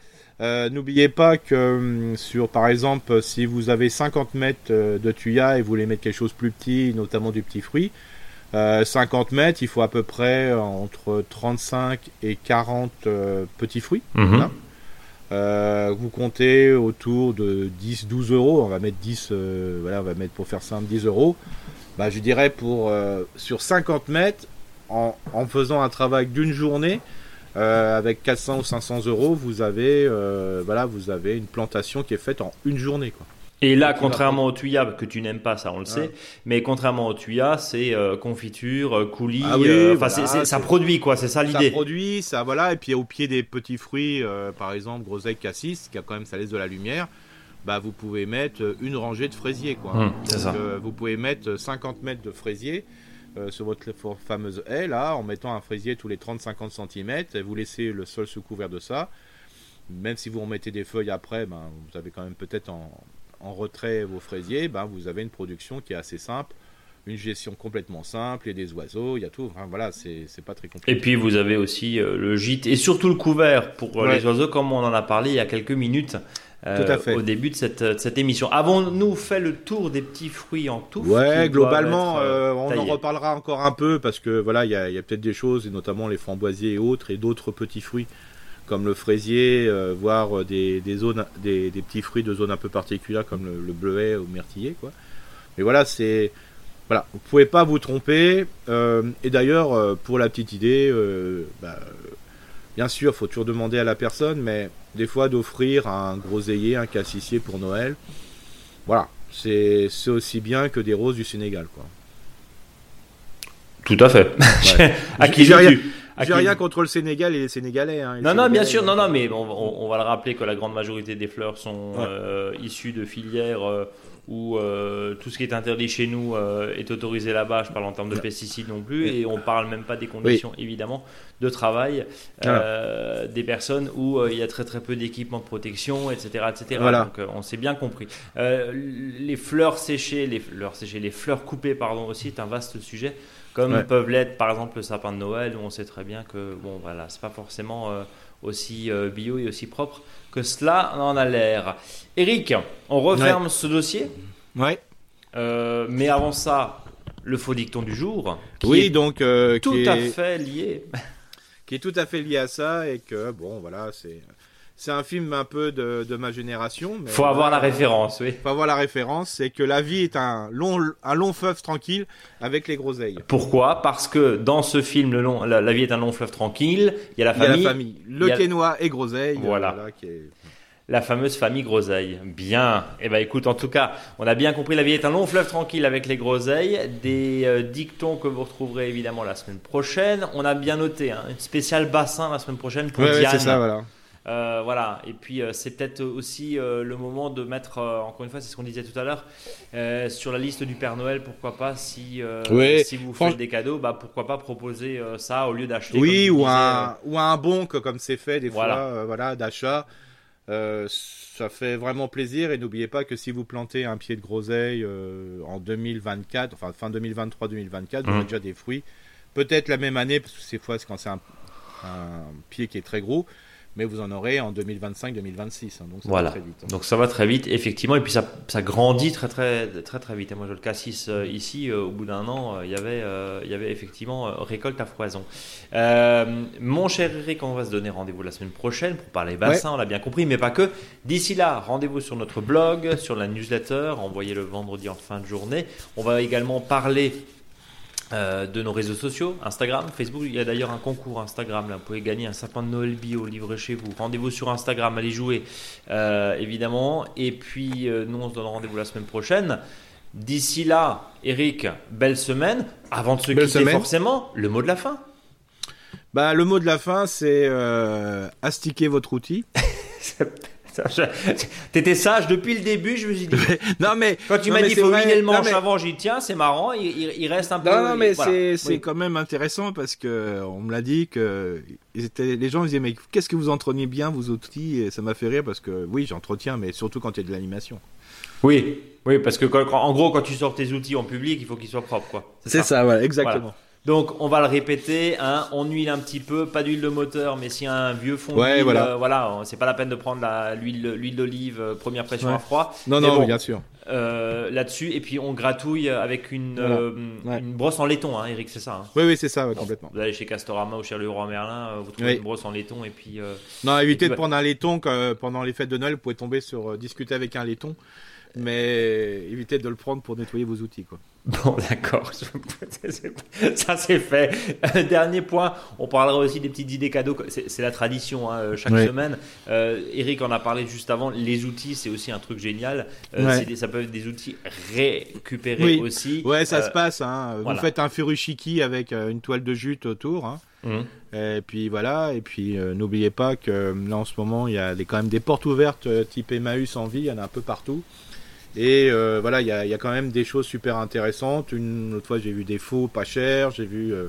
N'oubliez pas que hum, sur, par exemple, si vous avez 50 mètres de tuya et vous voulez mettre quelque chose plus petit, notamment du petit fruit, 50 mètres, il faut à peu près entre 35 et 40 petits fruits. Mhm. Euh, vous comptez autour de 10-12 euros, on va mettre 10, euh, voilà, on va mettre pour faire simple 10 euros. Bah, je dirais pour euh, sur 50 mètres, en, faisant un travail d'une journée, avec 400 ou 500 euros, vous avez, voilà, vous avez une plantation qui est faite en une journée. Quoi. Et là, contrairement au tuya, que tu n'aimes pas, ça on le sait, mais contrairement au tuya, c'est euh, confiture, euh, coulis, ah euh, ça produit quoi, c'est ça l'idée. Ça produit, ça voilà, et puis au pied des petits fruits, par exemple groseille, cassis, qui a quand même sa laisse de la lumière, bah vous pouvez mettre une rangée de fraisiers quoi. Hum, ça. vous pouvez mettre 50 mètres de fraisiers. sur votre fameuse haie là, en mettant un fraisier tous les 30-50 cm, et vous laissez le sol sous couvert de ça. Même si vous remettez des feuilles après, ben, vous avez quand même peut-être en, en retrait vos fraisiers, ben, vous avez une production qui est assez simple une gestion complètement simple, et des oiseaux, il y a tout. voilà, c'est pas très compliqué. Et puis vous avez aussi euh, le gîte et surtout le couvert pour euh, les oiseaux, comme on en a parlé il y a quelques minutes. Euh, au début de cette, cette émission. Avons-nous fait le tour des petits fruits en tout Ouais, globalement, on en reparlera encore un peu parce que voilà, il y a, a peut-être des choses, et notamment les framboisiers et autres, et d'autres petits fruits comme le fraisier, euh, voire euh, des, zones, des, petits fruits de zones un peu particulières comme le, bleuet ou myrtillé, quoi. Mais voilà, c'est voilà, vous pouvez pas vous tromper. Euh, et d'ailleurs, pour la petite idée, bah, bien sûr, il faut toujours demander à la personne, mais des fois d'offrir un groseillier, un cassissier pour Noël, voilà, c'est aussi bien que des roses du Sénégal, quoi. Tout à fait. *laughs* à qui j'ai rien, j'ai rien contre le Sénégal et les Sénégalais. Hein, non, non, bien sûr, non, non, mais on, va le rappeler que la grande majorité des fleurs sont euh, issues de filières euh, où euh, tout ce qui est interdit chez nous est autorisé là-bas. Je parle en termes de pesticides non plus, et on parle même pas des conditions évidemment de travail des personnes où il y a très très peu d'équipements de protection, etc., etc. Donc on s'est bien compris. les fleurs séchées, les fleurs séchées, les fleurs coupées, pardon, aussi est un vaste sujet comme peuvent l'être par exemple le sapin de Noël où on sait très bien que bon voilà c'est pas forcément euh, aussi euh, bio et aussi propre que cela en a l'air. Eric, on referme ce dossier? Ouais. Euh, mais avant ça, le faux dicton du jour. Qui oui, est donc tout à fait lié. *laughs* qui est tout à fait lié à ça et que bon voilà c'est c'est un film un peu de, ma génération. Il faut avoir la référence, oui. Faut avoir la référence, c'est que la vie est un long, un long fleuve tranquille avec les groseilles. Pourquoi? Parce que dans ce film, le long, la, vie est un long fleuve tranquille. Il y a la famille. Il y a la famille. Le quénois et groseille. Voilà. La fameuse famille groseille. Bien. Eh ben écoute, en tout cas, on a bien compris, la vie est un long fleuve tranquille avec les groseilles. Des euh, dictons que vous retrouverez évidemment la semaine prochaine. On a bien noté, hein, une spéciale bassin la semaine prochaine pour Ouais, ouais, Diane. c'est ça, voilà. Euh, voilà, et puis euh, c'est peut-être aussi euh, le moment de mettre, euh, encore une fois, c'est ce qu'on disait tout à l'heure, euh, sur la liste du Père Noël, pourquoi pas, si, euh, Oui, si vous franch- faites des cadeaux, bah, pourquoi pas proposer euh, ça au lieu d'acheter. Oui, ou disais, un, ou un bon, que- comme c'est fait des Voilà. fois, euh, voilà, d'achat. Euh, ça fait vraiment plaisir et n'oubliez pas que si vous plantez un pied de groseille euh, en 2024, enfin fin 2023-2024, vous Mhm. aurez déjà des fruits. Peut-être la même année, parce que ces fois c'est quand c'est un, un pied qui est très gros, mais vous en aurez en 2025-2026. hein, donc ça Voilà. va très vite. hein. Donc ça va très vite, effectivement, et puis ça, ça grandit très très très très vite. Et moi je le cassis euh, ici, euh, au bout d'un an, euh, il y avait euh, il y avait effectivement récolte à foison. Mon cher Eric, on va se donner rendez-vous la semaine prochaine pour parler bassin, on l'a bien compris, mais pas que. D'ici là, rendez-vous sur notre blog, sur la newsletter, envoyez le vendredi en fin de journée. On va également parler euh, de nos réseaux sociaux, Instagram, Facebook. Il y a d'ailleurs un concours Instagram. Là, vous pouvez gagner un sapin de Noël bio livré chez vous. Rendez-vous sur Instagram, allez jouer, euh, évidemment. Et puis, euh, nous, on se donne rendez-vous la semaine prochaine. D'ici là, Eric, belle semaine. Avant de se Belle quitter, semaine. forcément, le mot de la fin. Bah, le mot de la fin, c'est astiquer votre outil. *laughs* *laughs* T'étais sage depuis le début, je me suis dit. non mais Quand tu m'as dit c'est faut miner le manche mais- avant, j'ai dit tiens, c'est marrant, il, reste un peu. Non, non, mais voilà. c'est c'est Oui. quand même intéressant parce que on me l'a dit que ils étaient, les gens me disaient mais qu'est-ce que vous entrenez bien vos outils? Et ça m'a fait rire parce que oui j'entretiens mais surtout quand il y a de l'animation. Oui, oui, parce que quand- en gros, quand tu sors tes outils en public, il faut qu'ils soient propres, quoi. voilà exactement. Donc, on va le répéter, hein, on huile un petit peu, pas d'huile de moteur, mais si un vieux fond Ouais, d'huile, voilà. euh, voilà, c'est pas la peine de prendre la- l'huile l'huile d'olive euh, première pression Ouais. à froid. Non Mais non bon, bien sûr. euh, là-dessus, et puis on gratouille avec une, Voilà. Ouais. une brosse en laiton, hein, Eric, c'est ça. hein. Oui oui c'est ça complètement. Vous allez chez Castorama ou chez Leroy Merlin, vous trouvez Oui. une brosse en laiton et puis. Non évitez de prendre un laiton que pendant les fêtes de Noël vous pouvez tomber sur discuter avec un laiton mais évitez de le prendre pour nettoyer vos outils quoi. *laughs* Bon, d'accord. *laughs* Ça, c'est fait. Dernier point, on parlera aussi des petites idées cadeaux. C'est la tradition hein, euh, chaque Ouais. semaine. Euh, Eric en a parlé juste avant. Les outils, c'est aussi un truc génial. Euh, Ouais. des- ça peut être des outils récupérés Oui. aussi. Ouais ça Euh, se passe hein. voilà. Vous faites un furushiki avec une toile de jute autour hein. hum. Et puis voilà, et puis n'oubliez pas que là en ce moment il y a des, quand même des portes ouvertes type Emmaüs en vie, il y en a un peu partout. Et euh, voilà, il y a, quand même des choses super intéressantes. Une autre fois, j'ai vu des faux pas chers, j'ai vu. Euh,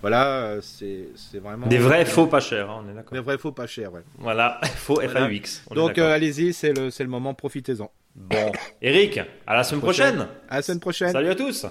voilà, c'est vraiment. Des vrais euh, faux pas chers, hein, on est d'accord. Des vrais faux pas chers, ouais. Voilà, *laughs* faux voilà. FAUX. Donc allez-y, c'est le, le moment, profitez-en. Bon. Eric, à la semaine prochaine. À la semaine prochaine. Salut à tous.